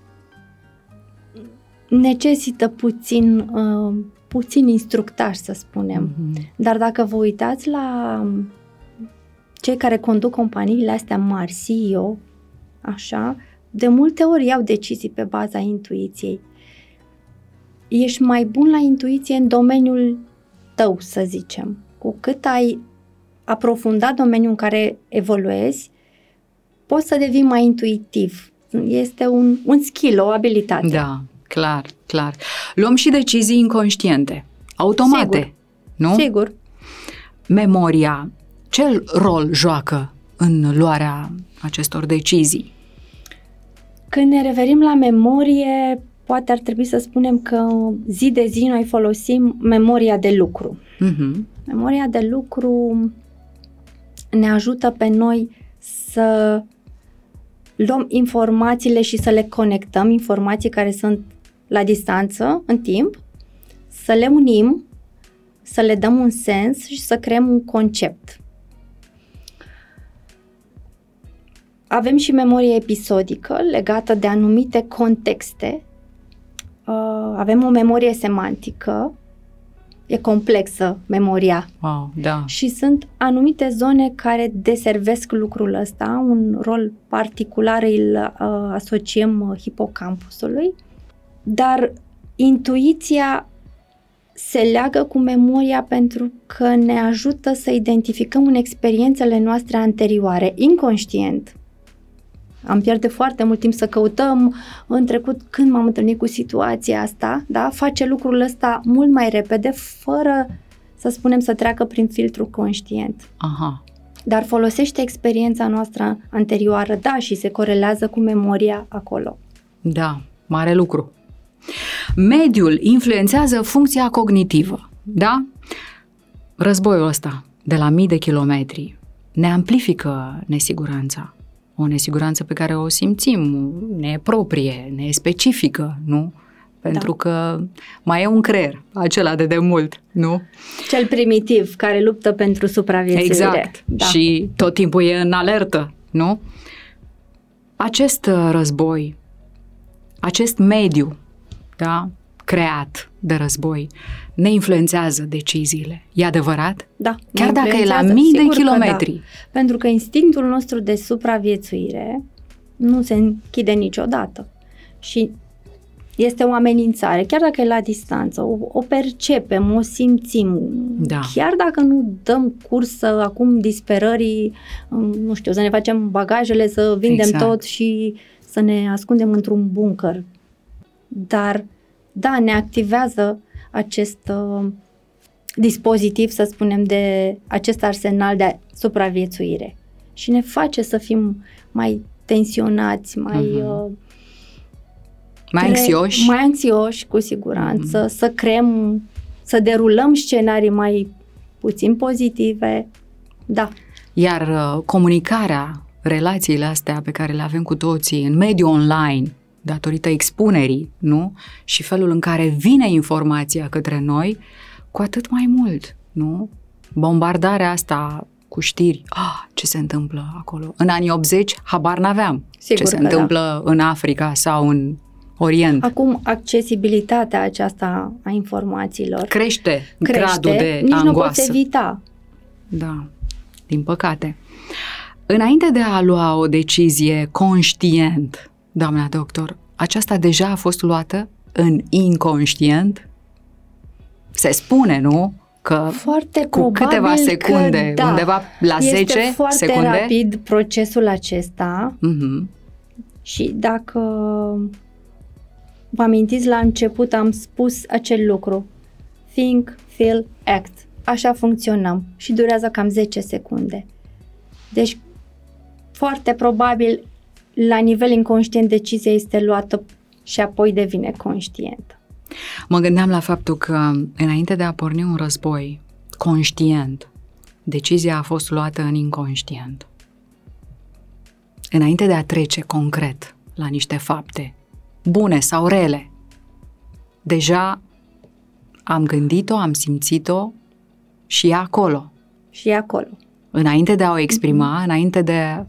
necesită puțin, uh, puțin instructaj, să spunem. Mm-hmm. Dar dacă vă uitați la cei care conduc companiile astea mari, CEO, așa, de multe ori iau decizii pe baza intuiției. Ești mai bun la intuiție în domeniul tău, să zicem. Cu cât ai aprofundat domeniul în care evoluezi, poți să devii mai intuitiv. Este un, un skill, o abilitate. Da, clar, clar. Luăm și decizii inconștiente, automate, Sigur. nu? Sigur. Memoria, ce rol joacă în luarea acestor decizii? Când ne referim la memorie, poate ar trebui să spunem că zi de zi noi folosim memoria de lucru. Uh-huh. Memoria de lucru ne ajută pe noi să luăm informațiile și să le conectăm, informații care sunt la distanță, în timp, să le unim, să le dăm un sens și să creăm un concept. Avem și memorie episodică legată de anumite contexte. Uh, avem o memorie semantică, e complexă memoria. Wow, da. Și sunt anumite zone care deservesc lucrul ăsta, un rol particular îl uh, asociem hipocampusului, dar intuiția se leagă cu memoria pentru că ne ajută să identificăm în experiențele noastre anterioare, inconștient, am pierde foarte mult timp să căutăm în trecut când m-am întâlnit cu situația asta, da? Face lucrul ăsta mult mai repede, fără să spunem să treacă prin filtru conștient. Aha. Dar folosește experiența noastră anterioară, da, și se corelează cu memoria acolo. Da, mare lucru. Mediul influențează funcția cognitivă, da? Războiul ăsta de la mii de kilometri ne amplifică nesiguranța o nesiguranță pe care o simțim, ne e proprie, ne e specifică, nu? Pentru da. că mai e un creier, acela de demult, nu? Cel primitiv, care luptă pentru supraviețuire. Exact. Da. Și tot timpul e în alertă, nu? Acest uh, război, acest mediu, da, creat de război, ne influențează deciziile. E adevărat? Da. Chiar dacă e la mii de kilometri. Da. Pentru că instinctul nostru de supraviețuire nu se închide niciodată. Și este o amenințare, chiar dacă e la distanță, o, o percepem, o simțim. Da. Chiar dacă nu dăm curs să acum disperării, nu știu, să ne facem bagajele, să vindem exact. tot și să ne ascundem într-un bunker. Dar, da, ne activează acest uh, dispozitiv, să spunem, de acest arsenal de supraviețuire. Și ne face să fim mai tensionați, mai... Uh-huh. Uh, mai anxioși? Mai anxioși, cu siguranță, uh-huh. să creăm, să derulăm scenarii mai puțin pozitive. Da. Iar uh, comunicarea, relațiile astea pe care le avem cu toții în mediul online, datorită expunerii, nu? Și felul în care vine informația către noi, cu atât mai mult, nu? Bombardarea asta cu știri, ah, ce se întâmplă acolo. În anii 80, habar n-aveam Sigur ce se întâmplă da. în Africa sau în orient. Acum, accesibilitatea aceasta a informațiilor crește, crește gradul de nici angoasă. nu poți evita. Da, din păcate. Înainte de a lua o decizie conștient, doamna doctor, aceasta deja a fost luată în inconștient? Se spune, nu? Că foarte cu câteva secunde, că, da, undeva la este 10 foarte secunde. rapid procesul acesta Mm-hmm. și dacă vă amintiți la început am spus acel lucru. Think, feel, act. Așa funcționăm și durează cam 10 secunde. Deci, foarte probabil, la nivel inconștient, decizia este luată și apoi devine conștientă. Mă gândeam la faptul că înainte de a porni un război conștient, decizia a fost luată în inconștient. Înainte de a trece concret la niște fapte, bune sau rele, deja am gândit-o, am simțit-o și e acolo. Și e acolo. Înainte de a o exprima, mm-hmm. înainte de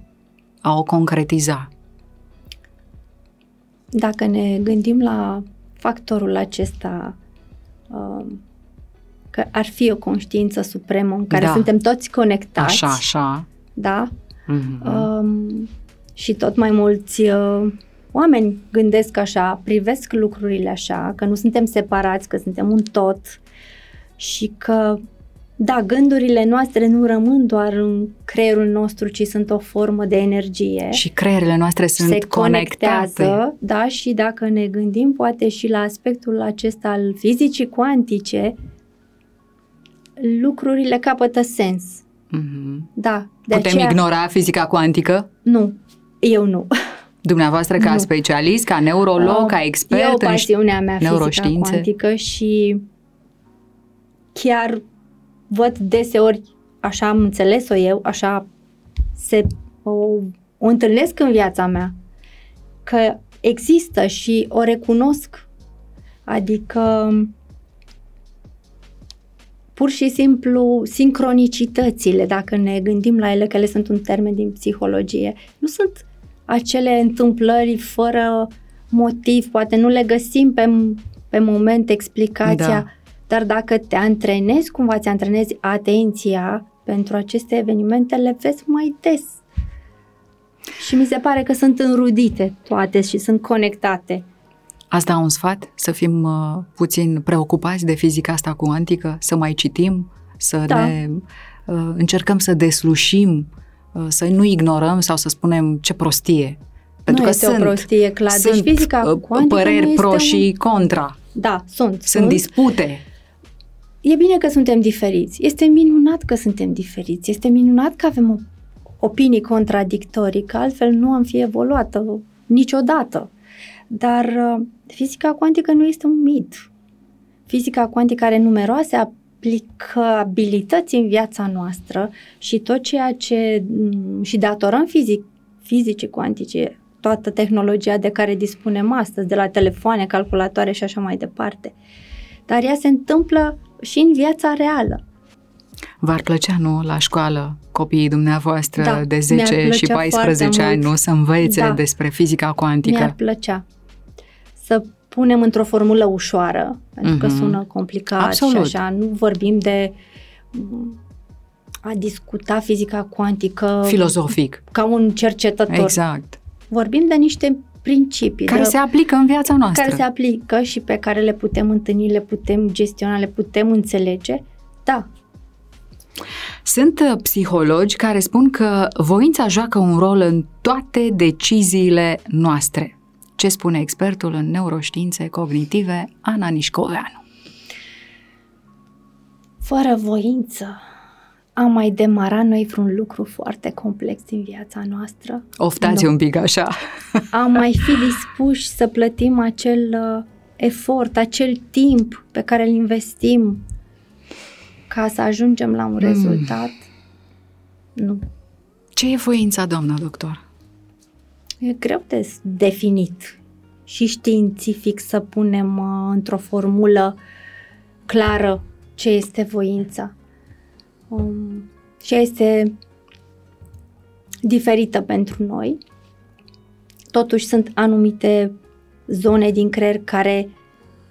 a o concretiza. Dacă ne gândim la factorul acesta um, că ar fi o conștiință supremă în care Da. suntem toți conectați. Așa, așa. Da? Mm-hmm. Um, și tot mai mulți uh, oameni gândesc așa, privesc lucrurile așa, că nu suntem separați, că suntem un tot și că, da, gândurile noastre nu rămân doar în creierul nostru, ci sunt o formă de energie. Și creierile noastre sunt se conectate. conectează, da, și dacă ne gândim poate și la aspectul acesta al fizicii cuantice, lucrurile capătă sens. Mm-hmm. Da, de Putem aceea, ignora fizica cuantică? Nu, eu nu. [LAUGHS] Dumneavoastră ca Nu. specialist, ca neurolog, Uh, ca E o expert în pasiunea mea fizica neuroștiințe? cuantică și chiar văd deseori, așa am înțeles-o eu, așa se, o, o întâlnesc în viața mea, că există și o recunosc. Adică pur și simplu sincronicitățile, dacă ne gândim la ele, că ele sunt un termen din psihologie, nu sunt acele întâmplări fără motiv, poate nu le găsim pe, pe moment explicația, Da. Dar dacă te antrenezi, cumva ți antrenezi atenția pentru aceste evenimente, le vezi mai des. Și mi se pare că sunt înrudite toate și sunt conectate. Asta un sfat? Să fim uh, puțin preocupați de fizica asta cuantică, să mai citim, să Da. ne uh, încercăm să deslușim, uh, să nu ignorăm sau să spunem ce prostie. Pentru nu că este sunt, o prostie, clar. sunt deci fizica uh, cuantică păreri nu este pro un... și contra. Da, sunt. Sunt dispute. E bine că suntem diferiți. Este minunat că suntem diferiți. Este minunat că avem o- opinii contradictorii, că altfel nu am fi evoluată niciodată. Dar uh, fizica cuantică nu este un mit. Fizica cuantică are numeroase aplicabilități în viața noastră și tot ceea ce mm, și datorăm fizic, fizicii cuantice, toată tehnologia de care dispunem astăzi, de la telefoane, calculatoare și așa mai departe. Dar ea se întâmplă și în viața reală. V-ar plăcea, nu, la școală, copiii dumneavoastră Da, de mi-ar 10 și plăcea 14 foarte ani, mult. nu, să învețe Da. despre fizica cuantică? Mi-ar plăcea să punem într-o formulă ușoară, pentru că Mhm. sună complicat Absolut. și așa, nu vorbim de mm, a discuta fizica cuantică Filozofic. ca un cercetător. Exact. Vorbim de niște principii Care de, se aplică în viața noastră. care se aplică și pe care le putem întâlni, le putem gestiona, le putem înțelege. Da, Sunt uh, psihologi care spun că voința joacă un rol în toate deciziile noastre. Ce spune expertul în neuroștiințe cognitive, Ana Nișcoveanu? fără voință am mai demarat noi vreun lucru foarte complex din viața noastră. Oftați Nu. un pic așa. am mai [LAUGHS] fi dispuși să plătim acel uh, efort, acel timp pe care îl investim ca să ajungem la un Mm. rezultat? Nu. Ce e voința, doamna doctor? E greu de definit și științific să punem uh, într-o formulă clară ce este voința. Um, și ea este diferită pentru noi. Totuși sunt anumite zone din creier care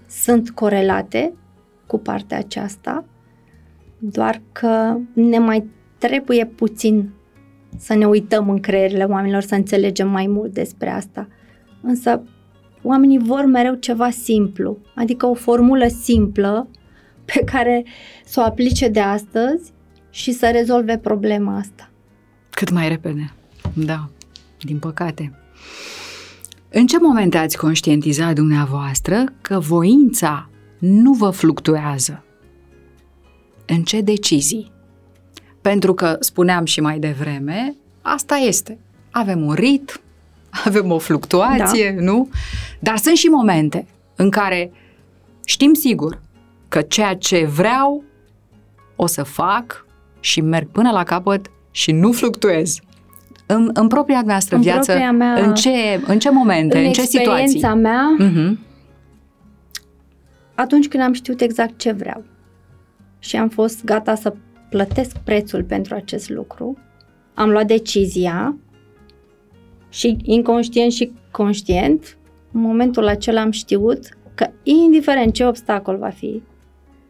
sunt corelate cu partea aceasta, doar că ne mai trebuie puțin să ne uităm în creierile oamenilor, să înțelegem mai mult despre asta. Însă oamenii vor mereu ceva simplu, adică o formulă simplă pe care să o aplice de astăzi și să rezolve problema asta. Cât mai repede, da, din păcate. În ce momente ați conștientizat dumneavoastră că voința nu vă fluctuează? În ce decizii? Pentru că, spuneam și mai devreme, asta este. Avem un ritm, [LAUGHS] avem o fluctuație, da. nu? Dar sunt și momente în care știm sigur că ceea ce vreau o să fac și merg până la capăt și nu fluctuez. În, în propria noastră în viață, propria mea, în, ce, în ce momente, în, în ce situații? În mea, uh-huh. atunci când am știut exact ce vreau și am fost gata să plătesc prețul pentru acest lucru, am luat decizia și inconștient și conștient, în momentul acela am știut că indiferent ce obstacol va fi,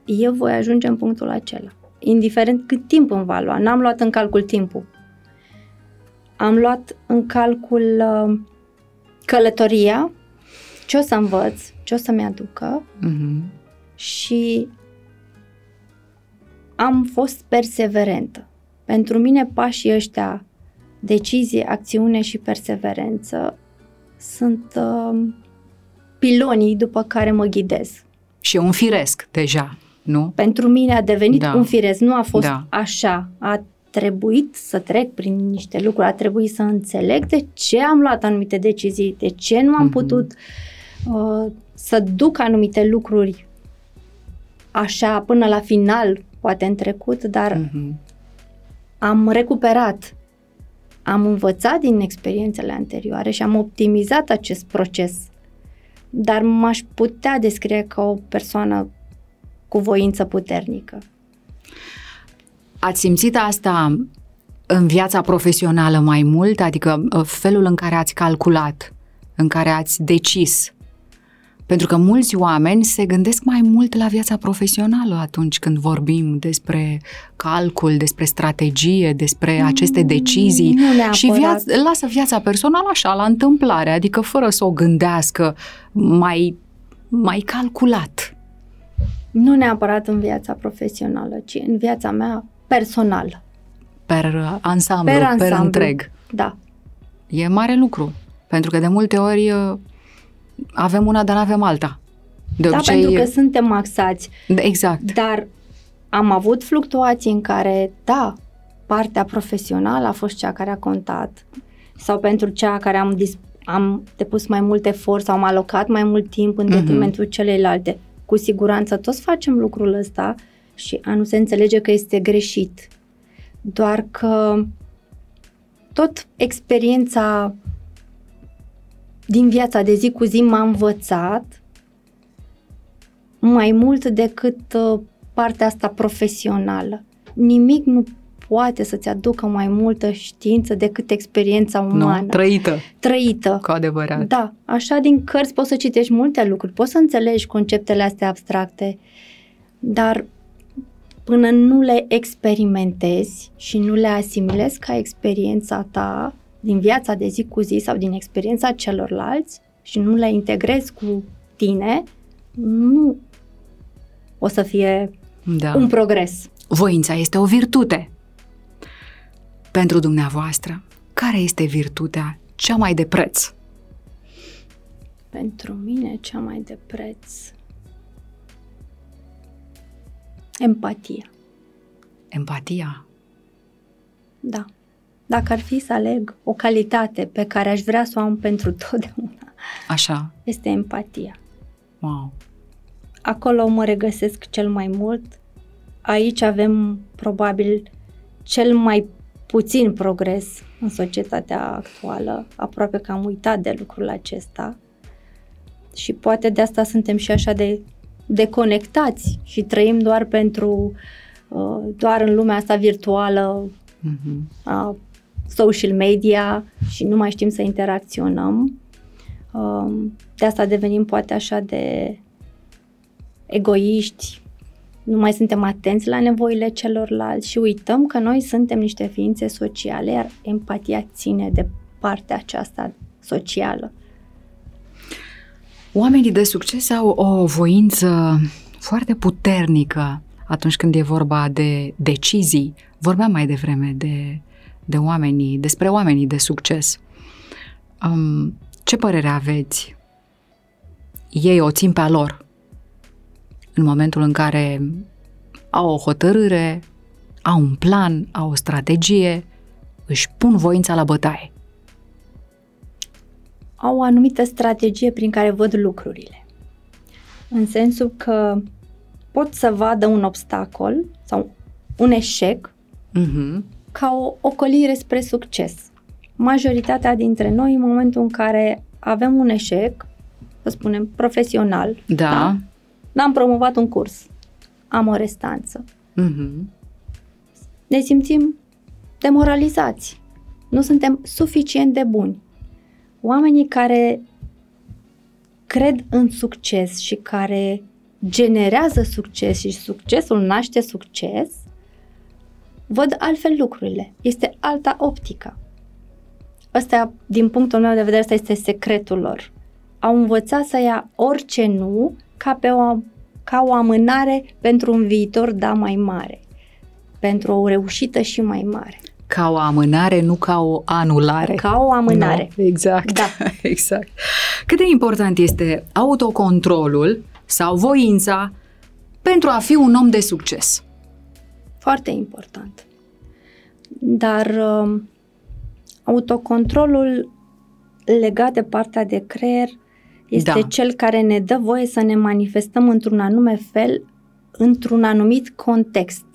eu voi ajunge în punctul acela. Indiferent cât timp îmi va lua. N-am luat în calcul timpul. Am luat în calcul uh, călătoria, ce o să învăț, ce o să-mi aducă uh-huh. și am fost perseverentă. Pentru mine pașii ăștia, decizie, acțiune și perseverență, sunt uh, pilonii după care mă ghidez. Și un firesc deja, nu? Pentru mine a devenit da. un firesc, nu a fost da. așa. A trebuit să trec prin niște lucruri, a trebuit să înțeleg de ce am luat anumite decizii, de ce nu am mm-hmm. putut uh, să duc anumite lucruri așa până la final, poate în trecut, dar mm-hmm. am recuperat, am învățat din experiențele anterioare și am optimizat acest proces. Dar m-aș putea descrie ca o persoană cu voință puternică. Ați simțit asta în viața profesională mai mult? Adică uh, felul în care ați calculat, în care ați decis pentru că mulți oameni se gândesc mai mult la viața profesională atunci când vorbim despre calcul, despre strategie, despre mm, aceste decizii nu și viața, lasă viața personală așa, la întâmplare, adică fără să o gândească mai, mai calculat. Nu neapărat în viața profesională, ci în viața mea personală. Per ansamblu, per, ansamblu, per întreg. Da. E mare lucru, pentru că de multe ori avem una, dar nu avem alta. De da, obicei... pentru că suntem maxați. Exact. Dar am avut fluctuații în care, da, partea profesională a fost cea care a contat sau pentru cea care am, dis- am depus mai mult efort sau am alocat mai mult timp în mhm. detrimentul mm-hmm. celelalte. Cu siguranță toți facem lucrul ăsta și a nu se înțelege că este greșit. Doar că tot experiența din viața de zi cu zi m-a învățat mai mult decât uh, partea asta profesională. Nimic nu poate să-ți aducă mai multă știință decât experiența umană. Nu, trăită. Trăită. Cu adevărat. Da, așa din cărți poți să citești multe lucruri, poți să înțelegi conceptele astea abstracte, dar până nu le experimentezi și nu le asimilezi ca experiența ta, din viața de zi cu zi sau din experiența celorlalți și nu le integrezi cu tine, nu o să fie da. un progres. Voința este o virtute. Pentru dumneavoastră, care este virtutea cea mai de preț? Pentru mine, cea mai de preț. Empatia. Empatia? Da. Dacă ar fi să aleg o calitate pe care aș vrea să o am pentru totdeauna, Așa. este empatia. Wow. Acolo mă regăsesc cel mai mult. Aici avem probabil cel mai puțin progres în societatea actuală. Aproape că am uitat de lucrul acesta. Și poate de asta suntem și așa de deconectați și trăim doar pentru uh, doar în lumea asta virtuală mm-hmm. a social media și nu mai știm să interacționăm. Um, de asta devenim poate așa de egoiști, nu mai suntem atenți la nevoile celorlalți și uităm că noi suntem niște ființe sociale, iar empatia ține de partea aceasta socială. Oamenii de succes au o voință foarte puternică atunci când e vorba de decizii. Vorbeam mai devreme de, de oamenii, despre oamenii de succes. Um, ce părere aveți? Ei o țin pe a lor în momentul în care au o hotărâre, au un plan, au o strategie, își pun voința la bătaie. Au o anumită strategie prin care văd lucrurile. În sensul că pot să vadă un obstacol sau un eșec uh-huh. ca o ocolire spre succes. Majoritatea dintre noi, în momentul în care avem un eșec, să spunem, profesional, da. da? N-am promovat un curs, am o restanță. Uh-huh. Ne simțim demoralizați. Nu suntem suficient de buni. Oamenii care cred în succes și care generează succes și succesul naște succes, văd altfel lucrurile. Este alta optică. Ăsta, din punctul meu de vedere, ăsta este secretul lor. Au învățat să ia orice nu ca pe o, ca o amânare pentru un viitor da mai mare, pentru o reușită și mai mare. Ca o amânare, nu ca o anulare. Ca o amânare. No, exact. Da. [LAUGHS] exact. Cât de important este autocontrolul sau voința pentru a fi un om de succes? Foarte important. Dar uh, autocontrolul legat de partea de creier este da. cel care ne dă voie să ne manifestăm într-un anume fel, într-un anumit context.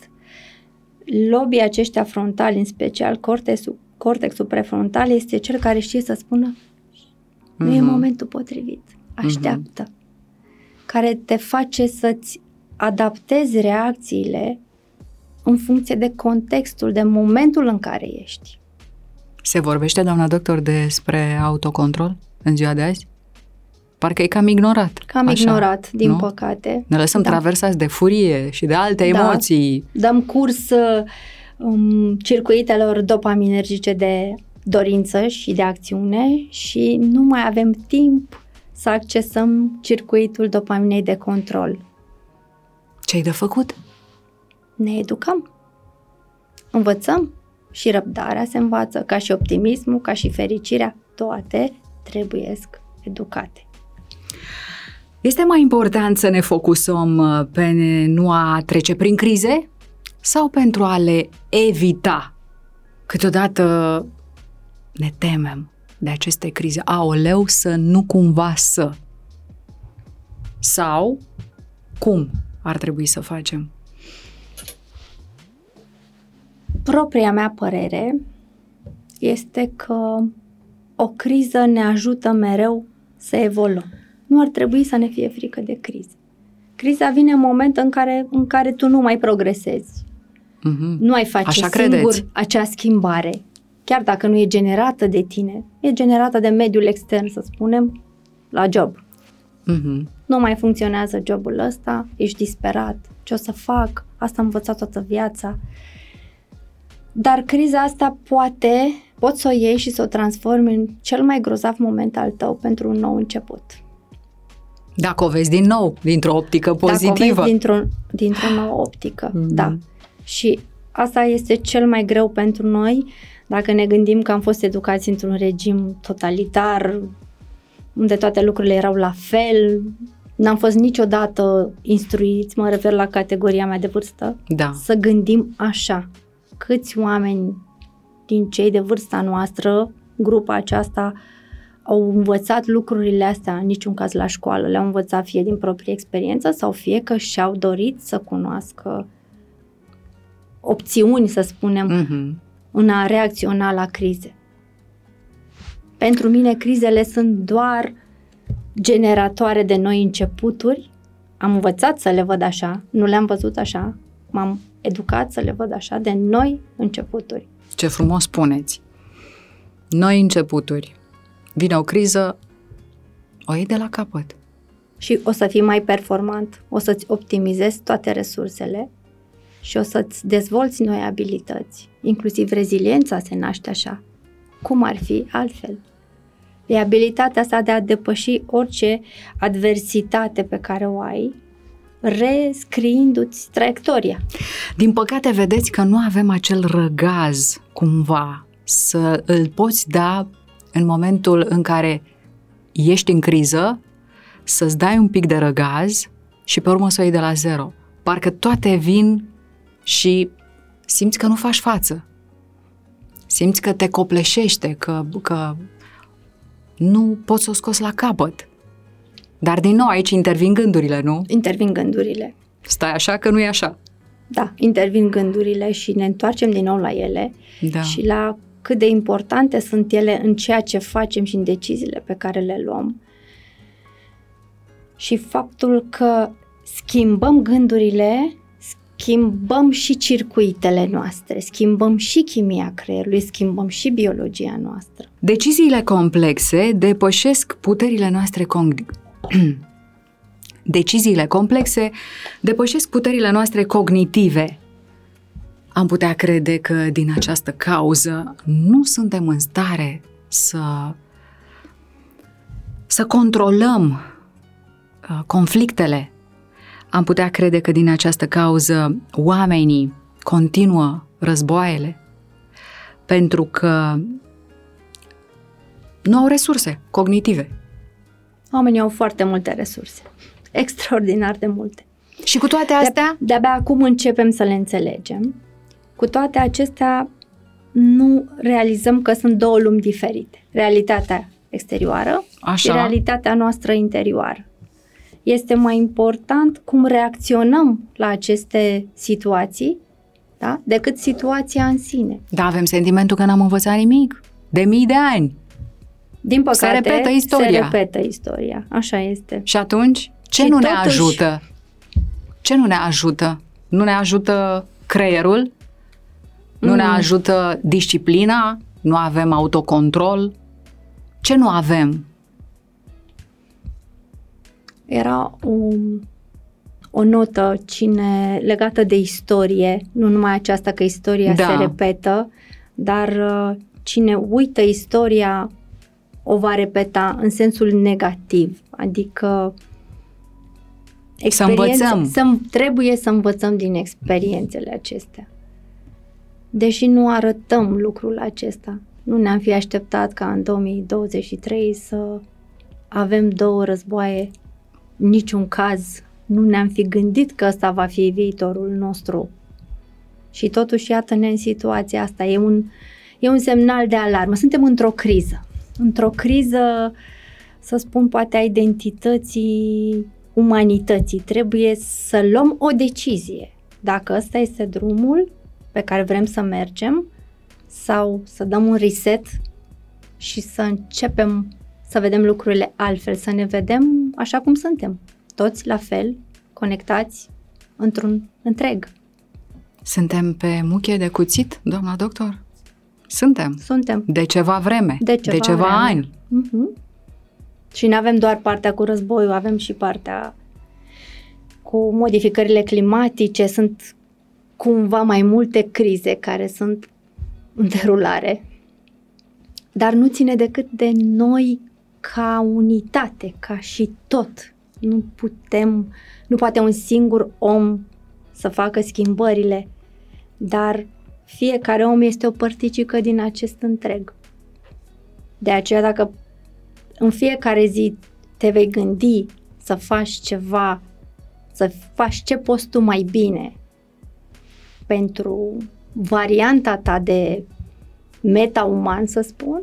Lobii aceștia frontali, în special cortexul, cortexul prefrontal, este cel care știe să spună nu mm-hmm. e mhm. momentul potrivit, așteaptă. Mm-hmm care te face să-ți adaptezi reacțiile în funcție de contextul, de momentul în care ești. Se vorbește, doamna doctor, despre autocontrol în ziua de azi? Parcă e cam ignorat. Cam așa, ignorat, din nu? păcate. Ne lăsăm da. traversați de furie și de alte da. emoții. Dăm curs um, circuitelor dopaminergice de dorință și de acțiune și nu mai avem timp să accesăm circuitul dopaminei de control. Ce-ai de făcut? Ne educăm. Învățăm și răbdarea se învață, ca și optimismul, ca și fericirea, toate trebuiesc educate. Este mai important să ne focusăm uh, pe nu a trece prin crize sau pentru a le evita? Câteodată ne temem de aceste crize. Aoleu, să nu cumva să. Sau cum ar trebui să facem? Propria mea părere este că o criză ne ajută mereu să evoluăm. Nu ar trebui să ne fie frică de criză. Criza vine în moment în care, în care tu nu mai progresezi. Mm-hmm. Nu ai face Așa singur credeți. acea schimbare chiar dacă nu e generată de tine, e generată de mediul extern, să spunem, la job. Mm-hmm. Nu mai funcționează jobul ăsta, ești disperat, ce o să fac, asta am învățat toată viața. Dar criza asta poate, poți să o iei și să o transformi în cel mai grozav moment al tău pentru un nou început. Dacă o vezi din nou, dintr-o optică pozitivă. Dacă o vezi dintr-o, dintr-o nouă optică, mm-hmm. da. Și asta este cel mai greu pentru noi, dacă ne gândim că am fost educați într-un regim totalitar, unde toate lucrurile erau la fel, n-am fost niciodată instruiți, mă refer la categoria mea de vârstă, da. să gândim așa. Câți oameni din cei de vârsta noastră, grupa aceasta, au învățat lucrurile astea, în niciun caz la școală, le-au învățat fie din proprie experiență sau fie că și-au dorit să cunoască opțiuni, să spunem, mm-hmm în a reacționa la crize. Pentru mine, crizele sunt doar generatoare de noi începuturi. Am învățat să le văd așa, nu le-am văzut așa, m-am educat să le văd așa, de noi începuturi. Ce frumos spuneți! Noi începuturi. Vine o criză, O iei de la capăt. Și o să fii mai performant, o să-ți optimizezi toate resursele și o să-ți dezvolți noi abilități. Inclusiv reziliența se naște așa. Cum ar fi altfel? E abilitatea asta de a depăși orice adversitate pe care o ai, rescriindu-ți traiectoria. Din păcate, vedeți că nu avem acel răgaz, cumva, să îl poți da în momentul în care ești în criză, să-ți dai un pic de răgaz și pe urmă să o iei de la zero. Parcă toate vin și simți că nu faci față. Simți că te copleșește, că, că nu poți să o scoți la capăt. Dar din nou aici intervin gândurile, nu? Intervin gândurile. Stai așa că nu e așa. Da, intervin gândurile și ne întoarcem din nou la ele da. și la cât de importante sunt ele în ceea ce facem și în deciziile pe care le luăm. Și faptul că schimbăm gândurile, schimbăm și circuitele noastre, schimbăm și chimia creierului, schimbăm și biologia noastră. Deciziile complexe depășesc puterile noastre cognitive. [CLEARS THROAT] Deciziile complexe depășesc puterile noastre cognitive. Am putea crede că din această cauză nu suntem în stare să să controlăm uh, conflictele. Am putea crede că din această cauză oamenii continuă războaiele pentru că nu au resurse cognitive. Oamenii au foarte multe resurse, extraordinar de multe. Și cu toate astea? De, de-abia acum începem să le înțelegem. Cu toate acestea, nu realizăm că sunt două lumi diferite. Realitatea exterioară Așa. și realitatea noastră interioară. Este mai important cum reacționăm la aceste situații da? decât situația în sine. Da, avem sentimentul că n-am învățat nimic de mii de ani. Din păcate, se repetă istoria. Se repetă istoria, așa este. Și atunci, ce și nu totuși... ne ajută? Ce nu ne ajută? Nu ne ajută creierul? Nu mm. ne ajută disciplina? Nu avem autocontrol? Ce nu avem? Era o, o notă cine legată de istorie, nu numai aceasta că istoria da. se repetă, dar uh, cine uită istoria o va repeta în sensul negativ, adică să învățăm. Să, trebuie să învățăm din experiențele acestea. Deși nu arătăm lucrul acesta, nu ne-am fi așteptat ca în 2023 să avem două războaie, niciun caz nu ne-am fi gândit că ăsta va fi viitorul nostru. Și totuși, iată-ne în situația asta. E un, e un semnal de alarmă. Suntem într-o criză într-o criză, să spun, poate a identității umanității. Trebuie să luăm o decizie. Dacă ăsta este drumul pe care vrem să mergem sau să dăm un reset și să începem să vedem lucrurile altfel, să ne vedem așa cum suntem, toți la fel, conectați într-un întreg. Suntem pe muche de cuțit, doamna doctor? Suntem. Suntem. De ceva vreme. De ceva, de ceva vreme. ani. Uh-huh. Și nu avem doar partea cu războiul, avem și partea cu modificările climatice. Sunt cumva mai multe crize care sunt în derulare. Dar nu ține decât de noi ca unitate, ca și tot. Nu putem, nu poate un singur om să facă schimbările, dar fiecare om este o părticică din acest întreg. De aceea, dacă în fiecare zi te vei gândi să faci ceva, să faci ce poți tu mai bine pentru varianta ta de meta-uman, să spun,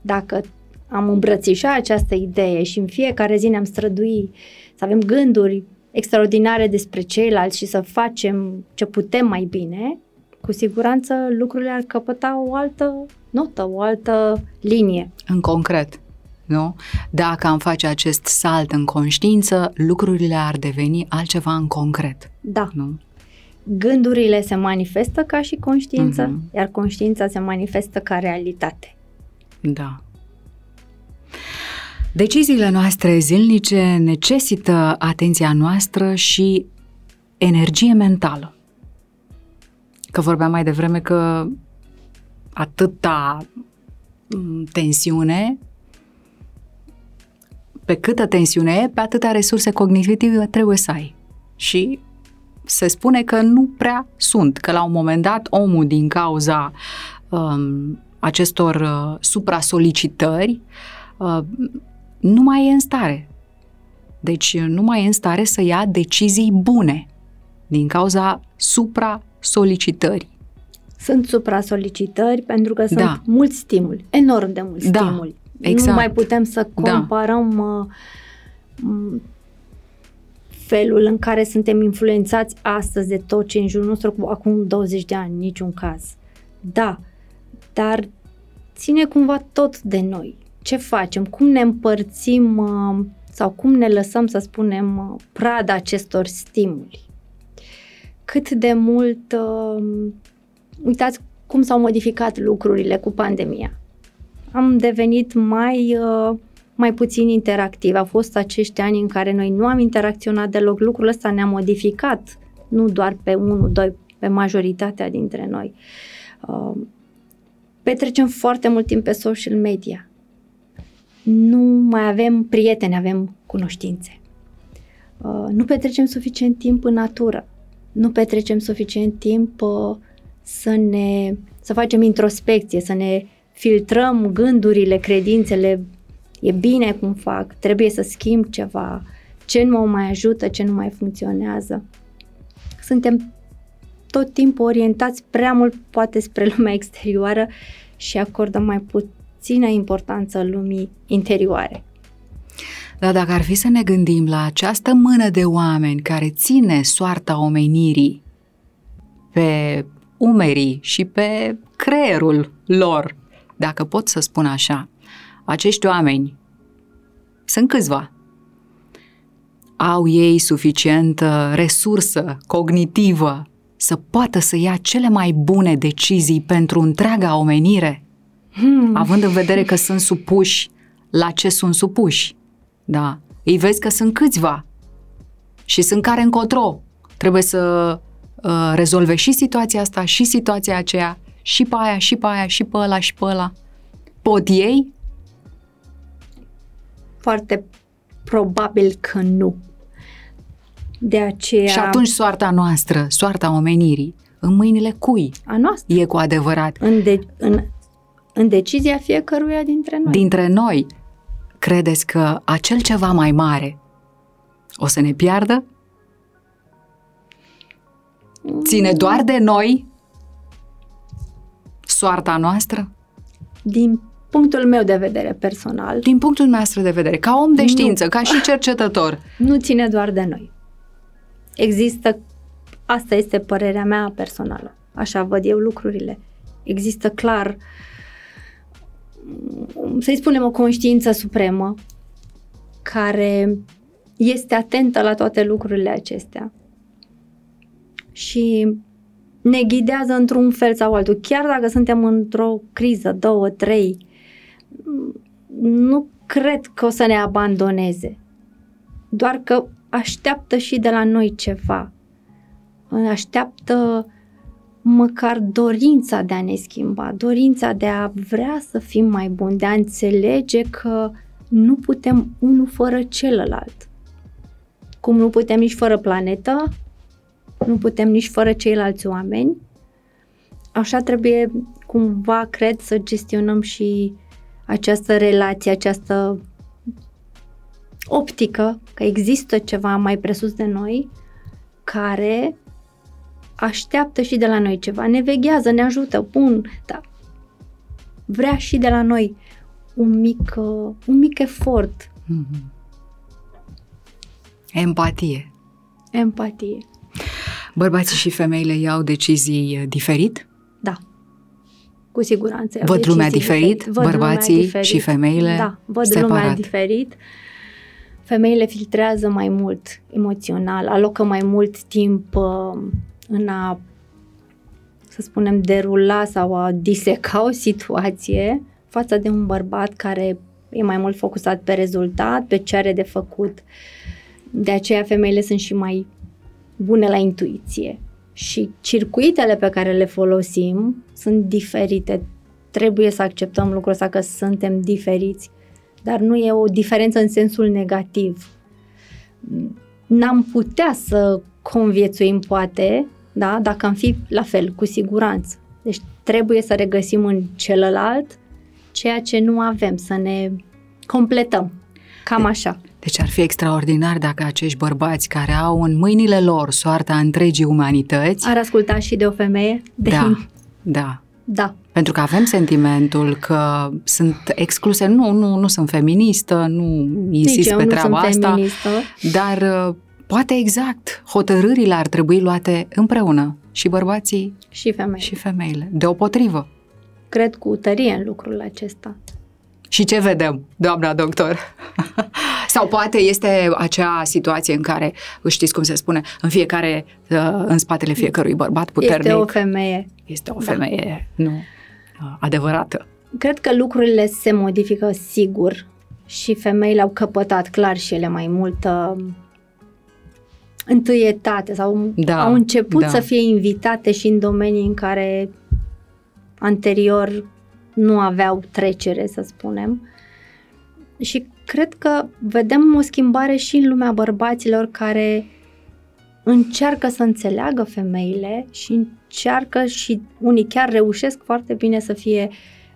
dacă am îmbrățișat această idee și în fiecare zi ne-am strădui să avem gânduri extraordinare despre ceilalți și să facem ce putem mai bine, cu siguranță lucrurile ar căpăta o altă notă, o altă linie. În concret, nu? Dacă am face acest salt în conștiință, lucrurile ar deveni altceva în concret. Da. Nu? Gândurile se manifestă ca și conștiință, uh-huh. iar conștiința se manifestă ca realitate. Da. Deciziile noastre zilnice necesită atenția noastră și energie mentală. Că vorbeam mai devreme că atâta mm, tensiune, pe câtă tensiune e, pe atâta resurse cognitive trebuie să ai. Și se spune că nu prea sunt, că la un moment dat omul din cauza um, acestor uh, supra-solicitări uh, nu mai e în stare. Deci nu mai e în stare să ia decizii bune din cauza supra-solicitării. Sunt supra-solicitări pentru că sunt da. mulți stimuli, enorm de mulți da, stimuli. Exact. Nu mai putem să da. comparăm da. uh, felul în care suntem influențați astăzi de tot ce în jurul nostru cu acum 20 de ani, niciun caz. Da, dar ține cumva tot de noi. Ce facem? Cum ne împărțim uh, sau cum ne lăsăm, să spunem, uh, prada acestor stimuli? Cât de mult, uh, uitați cum s-au modificat lucrurile cu pandemia. Am devenit mai mai puțin interactiv. Au fost acești ani în care noi nu am interacționat deloc. Lucrul ăsta ne-a modificat, nu doar pe unul, doi, pe majoritatea dintre noi. Uh, petrecem foarte mult timp pe social media. Nu mai avem prieteni, avem cunoștințe. Uh, nu petrecem suficient timp în natură. Nu petrecem suficient timp uh, să ne să facem introspecție, să ne filtrăm gândurile, credințele, e bine cum fac, trebuie să schimb ceva, ce nu mă mai ajută, ce nu mai funcționează. Suntem tot timpul orientați prea mult poate spre lumea exterioară și acordăm mai puțină importanță lumii interioare. Dar dacă ar fi să ne gândim la această mână de oameni care ține soarta omenirii pe umerii și pe creierul lor, dacă pot să spun așa, acești oameni, sunt câțiva, au ei suficientă resursă cognitivă să poată să ia cele mai bune decizii pentru întreaga omenire, hmm. având în vedere că sunt supuși la ce sunt supuși. Da. Îi vezi că sunt câțiva și sunt care încotro. Trebuie să uh, rezolve și situația asta, și situația aceea, și pe aia, și pe aia, și pe ăla, și pe ăla. Pot ei? Foarte probabil că nu. De aceea... Și atunci soarta noastră, soarta omenirii, în mâinile cui? A noastră. E cu adevărat. În, de, în, în decizia fiecăruia dintre noi. Dintre noi. Credeți că acel ceva mai mare o să ne piardă? Ține doar de noi soarta noastră? Din punctul meu de vedere personal. Din punctul nostru de vedere, ca om de știință, nu. ca și cercetător. [LAUGHS] Nu ține doar de noi. Există, asta este părerea mea personală, așa văd eu lucrurile. Există clar, să-i spunem, o conștiință supremă care este atentă la toate lucrurile acestea și ne ghidează într-un fel sau altul. Chiar dacă suntem într-o criză, două, trei, nu cred că o să ne abandoneze. Doar că așteaptă și de la noi ceva. Așteaptă măcar dorința de a ne schimba, dorința de a vrea să fim mai buni, de a înțelege că nu putem unul fără celălalt. Cum nu putem nici fără planetă, nu putem nici fără ceilalți oameni. Așa trebuie cumva, cred, să gestionăm și această relație, această optică că există ceva mai presus de noi care așteaptă și de la noi ceva, ne veghează, ne ajută, bun, da. Vrea și de la noi un mic, uh, un mic efort. Mm-hmm. Empatie. Empatie. Bărbații și femeile iau decizii diferit? Da. Cu siguranță. Văd lumea diferit, diferit. bărbații lumea diferit. și femeile Da, văd separat. lumea diferit. Femeile filtrează mai mult emoțional, alocă mai mult timp uh, în a, să spunem, derula sau a diseca o situație față de un bărbat care e mai mult focusat pe rezultat, pe ce are de făcut. De aceea femeile sunt și mai bune la intuiție. Și circuitele pe care le folosim sunt diferite. Trebuie să acceptăm lucrul ăsta că suntem diferiți. Dar nu e o diferență în sensul negativ. N-am putea să conviețuim, poate, da? dacă am fi la fel, cu siguranță. Deci trebuie să regăsim în celălalt ceea ce nu avem, să ne completăm. Cam așa. Deci ar fi extraordinar dacă acești bărbați care au în mâinile lor soarta întregii umanități... Ar asculta și de o femeie? De da, [LAUGHS] da. Da. Pentru că avem sentimentul că sunt excluse. Nu, nu, nu sunt feministă, nu insist Nici pe treaba asta. Feministă. Dar uh, poate exact hotărârile ar trebui luate împreună. Și bărbații și femeile. Și femeile. Deopotrivă. Cred cu tărie în lucrul acesta. Și ce vedem, doamna doctor? [LAUGHS] Sau poate este acea situație în care, știți cum se spune, în fiecare, uh, în spatele fiecărui bărbat puternic. Este o femeie. Este o femeie, da. nu, uh, adevărată. Cred că lucrurile se modifică sigur și femeile au căpătat clar și ele mai multă întâietate sau da, au început da. să fie invitate și în domenii în care anterior nu aveau trecere, să spunem. Și cred că vedem o schimbare și în lumea bărbaților care încearcă să înțeleagă femeile și încearcă și unii chiar reușesc foarte bine să fie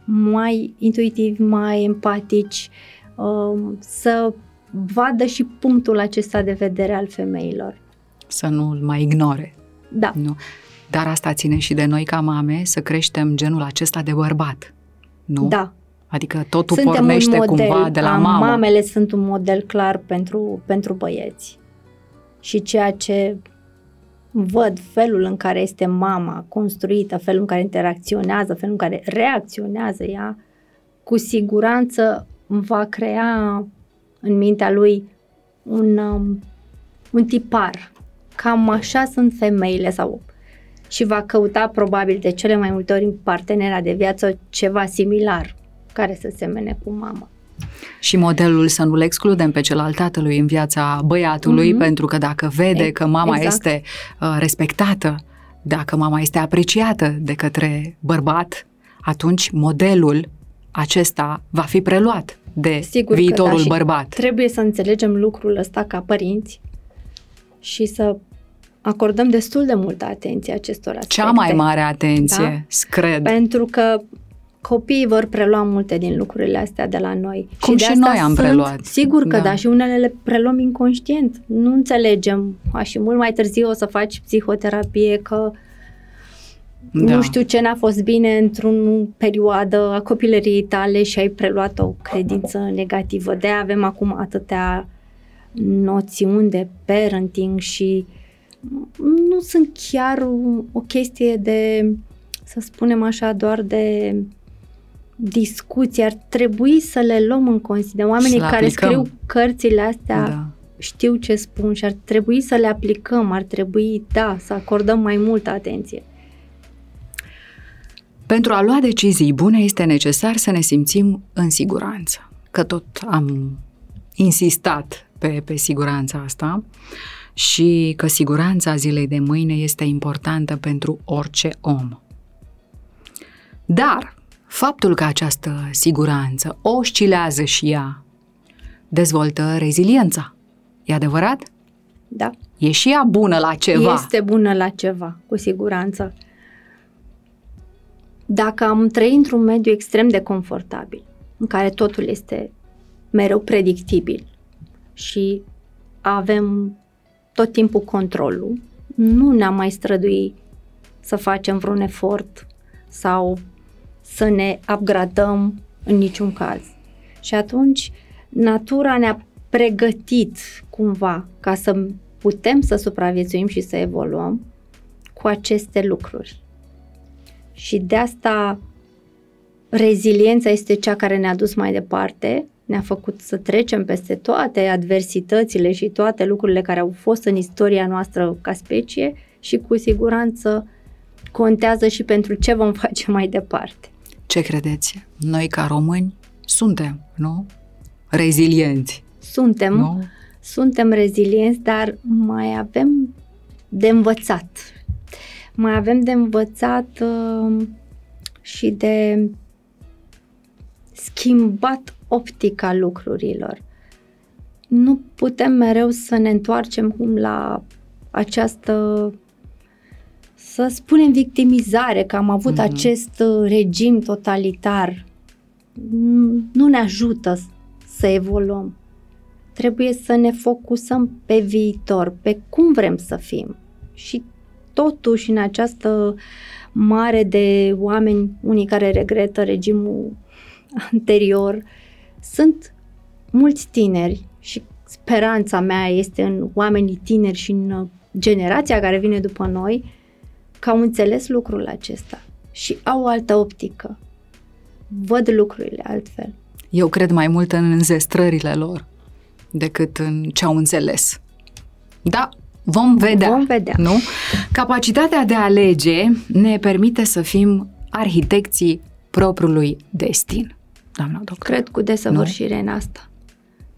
mai intuitivi, mai empatici, um, să vadă și punctul acesta de vedere al femeilor. Să nu îl mai ignore. Da. Nu. Dar asta ține și de noi ca mame să creștem genul acesta de bărbat. Nu? Da. Adică totul Suntem pornește model, cumva de la mamă. Mamele sunt un model clar pentru, pentru băieți. Și ceea ce văd, felul în care este mama construită, felul în care interacționează, felul în care reacționează ea, cu siguranță va crea în mintea lui un, um, un tipar. Cam așa sunt femeile sau și va căuta probabil de cele mai multe ori în partenera de viață ceva similar care să semene cu mama. Și modelul să nu-l excludem pe cel al tatălui în viața băiatului, mm-hmm. pentru că dacă vede că mama exact. este uh, respectată, dacă mama este apreciată de către bărbat, atunci modelul acesta va fi preluat de Sigur viitorul că da, bărbat. Trebuie să înțelegem lucrul ăsta ca părinți și să acordăm destul de multă atenție acestor aspecte. Cea mai mare atenție, da? cred. Pentru că copiii vor prelua multe din lucrurile astea de la noi. Cum și, de și noi am sunt, preluat. Sigur că da. da, și unele le preluăm inconștient. Nu înțelegem. A, și mult mai târziu o să faci psihoterapie că da. nu știu ce n-a fost bine într-o perioadă a copilăriei tale și ai preluat o credință negativă. De avem acum atâtea noțiuni de parenting și uh, nu sunt chiar o, o chestie de, să spunem așa, doar de discuții. Ar trebui să le luăm în considerare. Oamenii care aplicăm. scriu cărțile astea da. știu ce spun și ar trebui să le aplicăm, ar trebui, da, să acordăm mai multă atenție. Pentru a lua decizii bune este necesar să ne simțim în siguranță. Că tot am insistat pe, pe siguranța asta. Uh, și că siguranța zilei de mâine este importantă pentru orice om. Dar faptul că această siguranță oscilează și ea dezvoltă reziliența. E adevărat? Da. E și ea bună la ceva. Este bună la ceva, cu siguranță. Dacă am trăit într-un mediu extrem de confortabil, în care totul este mereu predictibil și avem tot timpul controlul, nu ne-am mai strădui să facem vreun efort sau să ne upgradăm în niciun caz. Și atunci natura ne-a pregătit cumva ca să putem să supraviețuim și să evoluăm cu aceste lucruri. Și de asta reziliența este cea care ne-a dus mai departe ne-a făcut să trecem peste toate adversitățile și toate lucrurile care au fost în istoria noastră ca specie și cu siguranță contează și pentru ce vom [LAUGHS] face mai departe. Ce credeți? Noi ca români suntem, nu? rezilienți. Suntem, nu? suntem rezilienți, dar mai avem de învățat. Mai avem de învățat uh, și de schimbat optica lucrurilor. Nu putem mereu să ne întoarcem cum la această să spunem victimizare, că am avut mm-hmm. acest uh, regim totalitar, nu ne ajută să evoluăm. Trebuie să ne focusăm pe viitor, pe cum vrem să fim. Și totuși în această mare de oameni, unii care regretă regimul anterior, sunt mulți tineri și speranța mea este în oamenii tineri și în uh, generația care vine după noi, că au înțeles lucrul acesta și au o altă optică. Văd lucrurile altfel. Eu cred mai mult în înzestrările lor decât în ce au înțeles. Da, vom vedea. Vom vedea. Nu? Capacitatea de a alege ne permite să fim arhitecții propriului destin. Doamna doctor. Cred cu desăvârșire nu? în asta.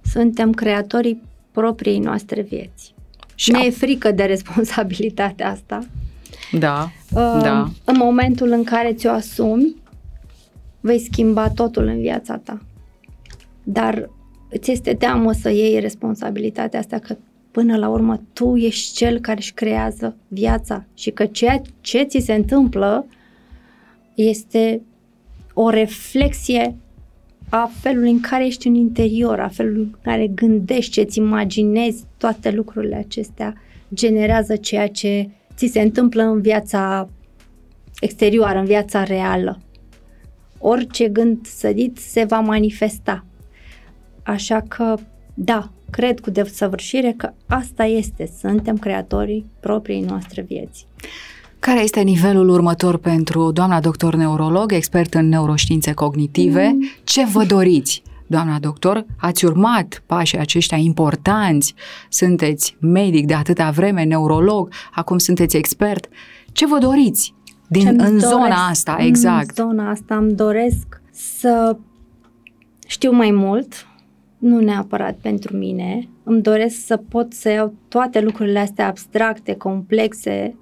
Suntem creatorii propriei noastre vieți. Și ne a... e frică de responsabilitatea asta. Da, uh, da. În momentul în care ți-o asumi, vei schimba totul în viața ta. Dar îți este teamă să iei responsabilitatea asta că până la urmă tu ești cel care își creează viața și că ceea ce ți se întâmplă este o reflexie a felului în care ești în interior, a felului în care gândești, ce-ți imaginezi, toate lucrurile acestea generează ceea ce ți se întâmplă în viața exterioară, în viața reală. Orice gând sădit se va manifesta. Așa că, da, cred cu desăvârșire că asta este, suntem creatorii propriei noastre vieți. Care este nivelul următor pentru doamna doctor neurolog, expert în neuroștiințe cognitive? Mm. Ce vă doriți? Doamna doctor, ați urmat pașii aceștia importanți, sunteți medic de atâta vreme, neurolog, acum sunteți expert. Ce vă doriți din, în doresc, zona asta, exact? În zona asta îmi doresc să știu mai mult, nu neapărat pentru mine. Îmi doresc să pot să iau toate lucrurile astea abstracte, complexe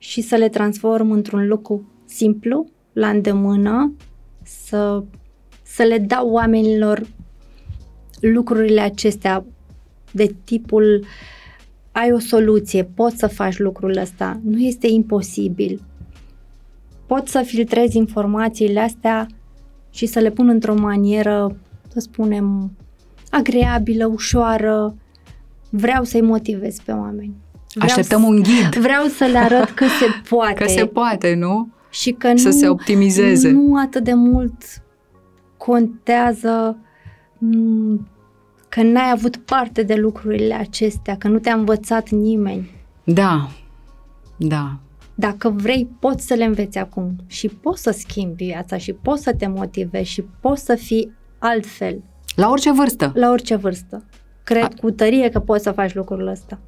și să le transform într-un lucru simplu, la îndemână, să să le dau oamenilor lucrurile acestea de tipul ai o soluție, poți să faci lucrul ăsta, nu este imposibil. Pot să filtrez informațiile astea și să le pun într-o manieră, să spunem, agreabilă, ușoară. Vreau să-i motivez pe oameni. Vreau Așteptăm să, un ghid. Vreau să le arăt că se [LAUGHS] poate. Că se poate, nu? Și că să nu, se optimizeze. Nu atât de mult contează mm, că n-ai avut parte de lucrurile acestea, că nu te-a învățat nimeni. Da, da. Dacă vrei, poți să le înveți acum și poți să schimbi viața și poți să te motivezi și poți să fii altfel. La orice vârstă? La orice vârstă. Cred A... cu tărie că poți să faci lucrul ăsta.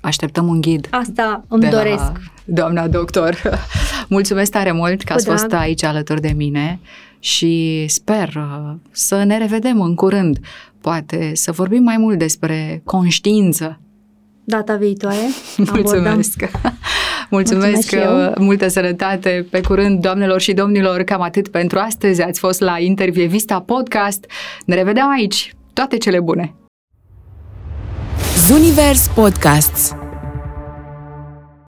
Așteptăm un ghid. Asta îmi de doresc. Doamna doctor, [LAUGHS] mulțumesc tare mult că ați fost aici alături de mine și sper uh, să ne revedem în curând. Poate să vorbim mai mult despre conștiință. Data viitoare. [LAUGHS] Mulțumesc! Mulțumesc, Mulțumesc uh, multă sănătate, pe curând, doamnelor și domnilor, cam atât pentru astăzi. Ați fost la Intervievista Podcast. Ne revedem aici. Toate cele bune! Zunivers Podcasts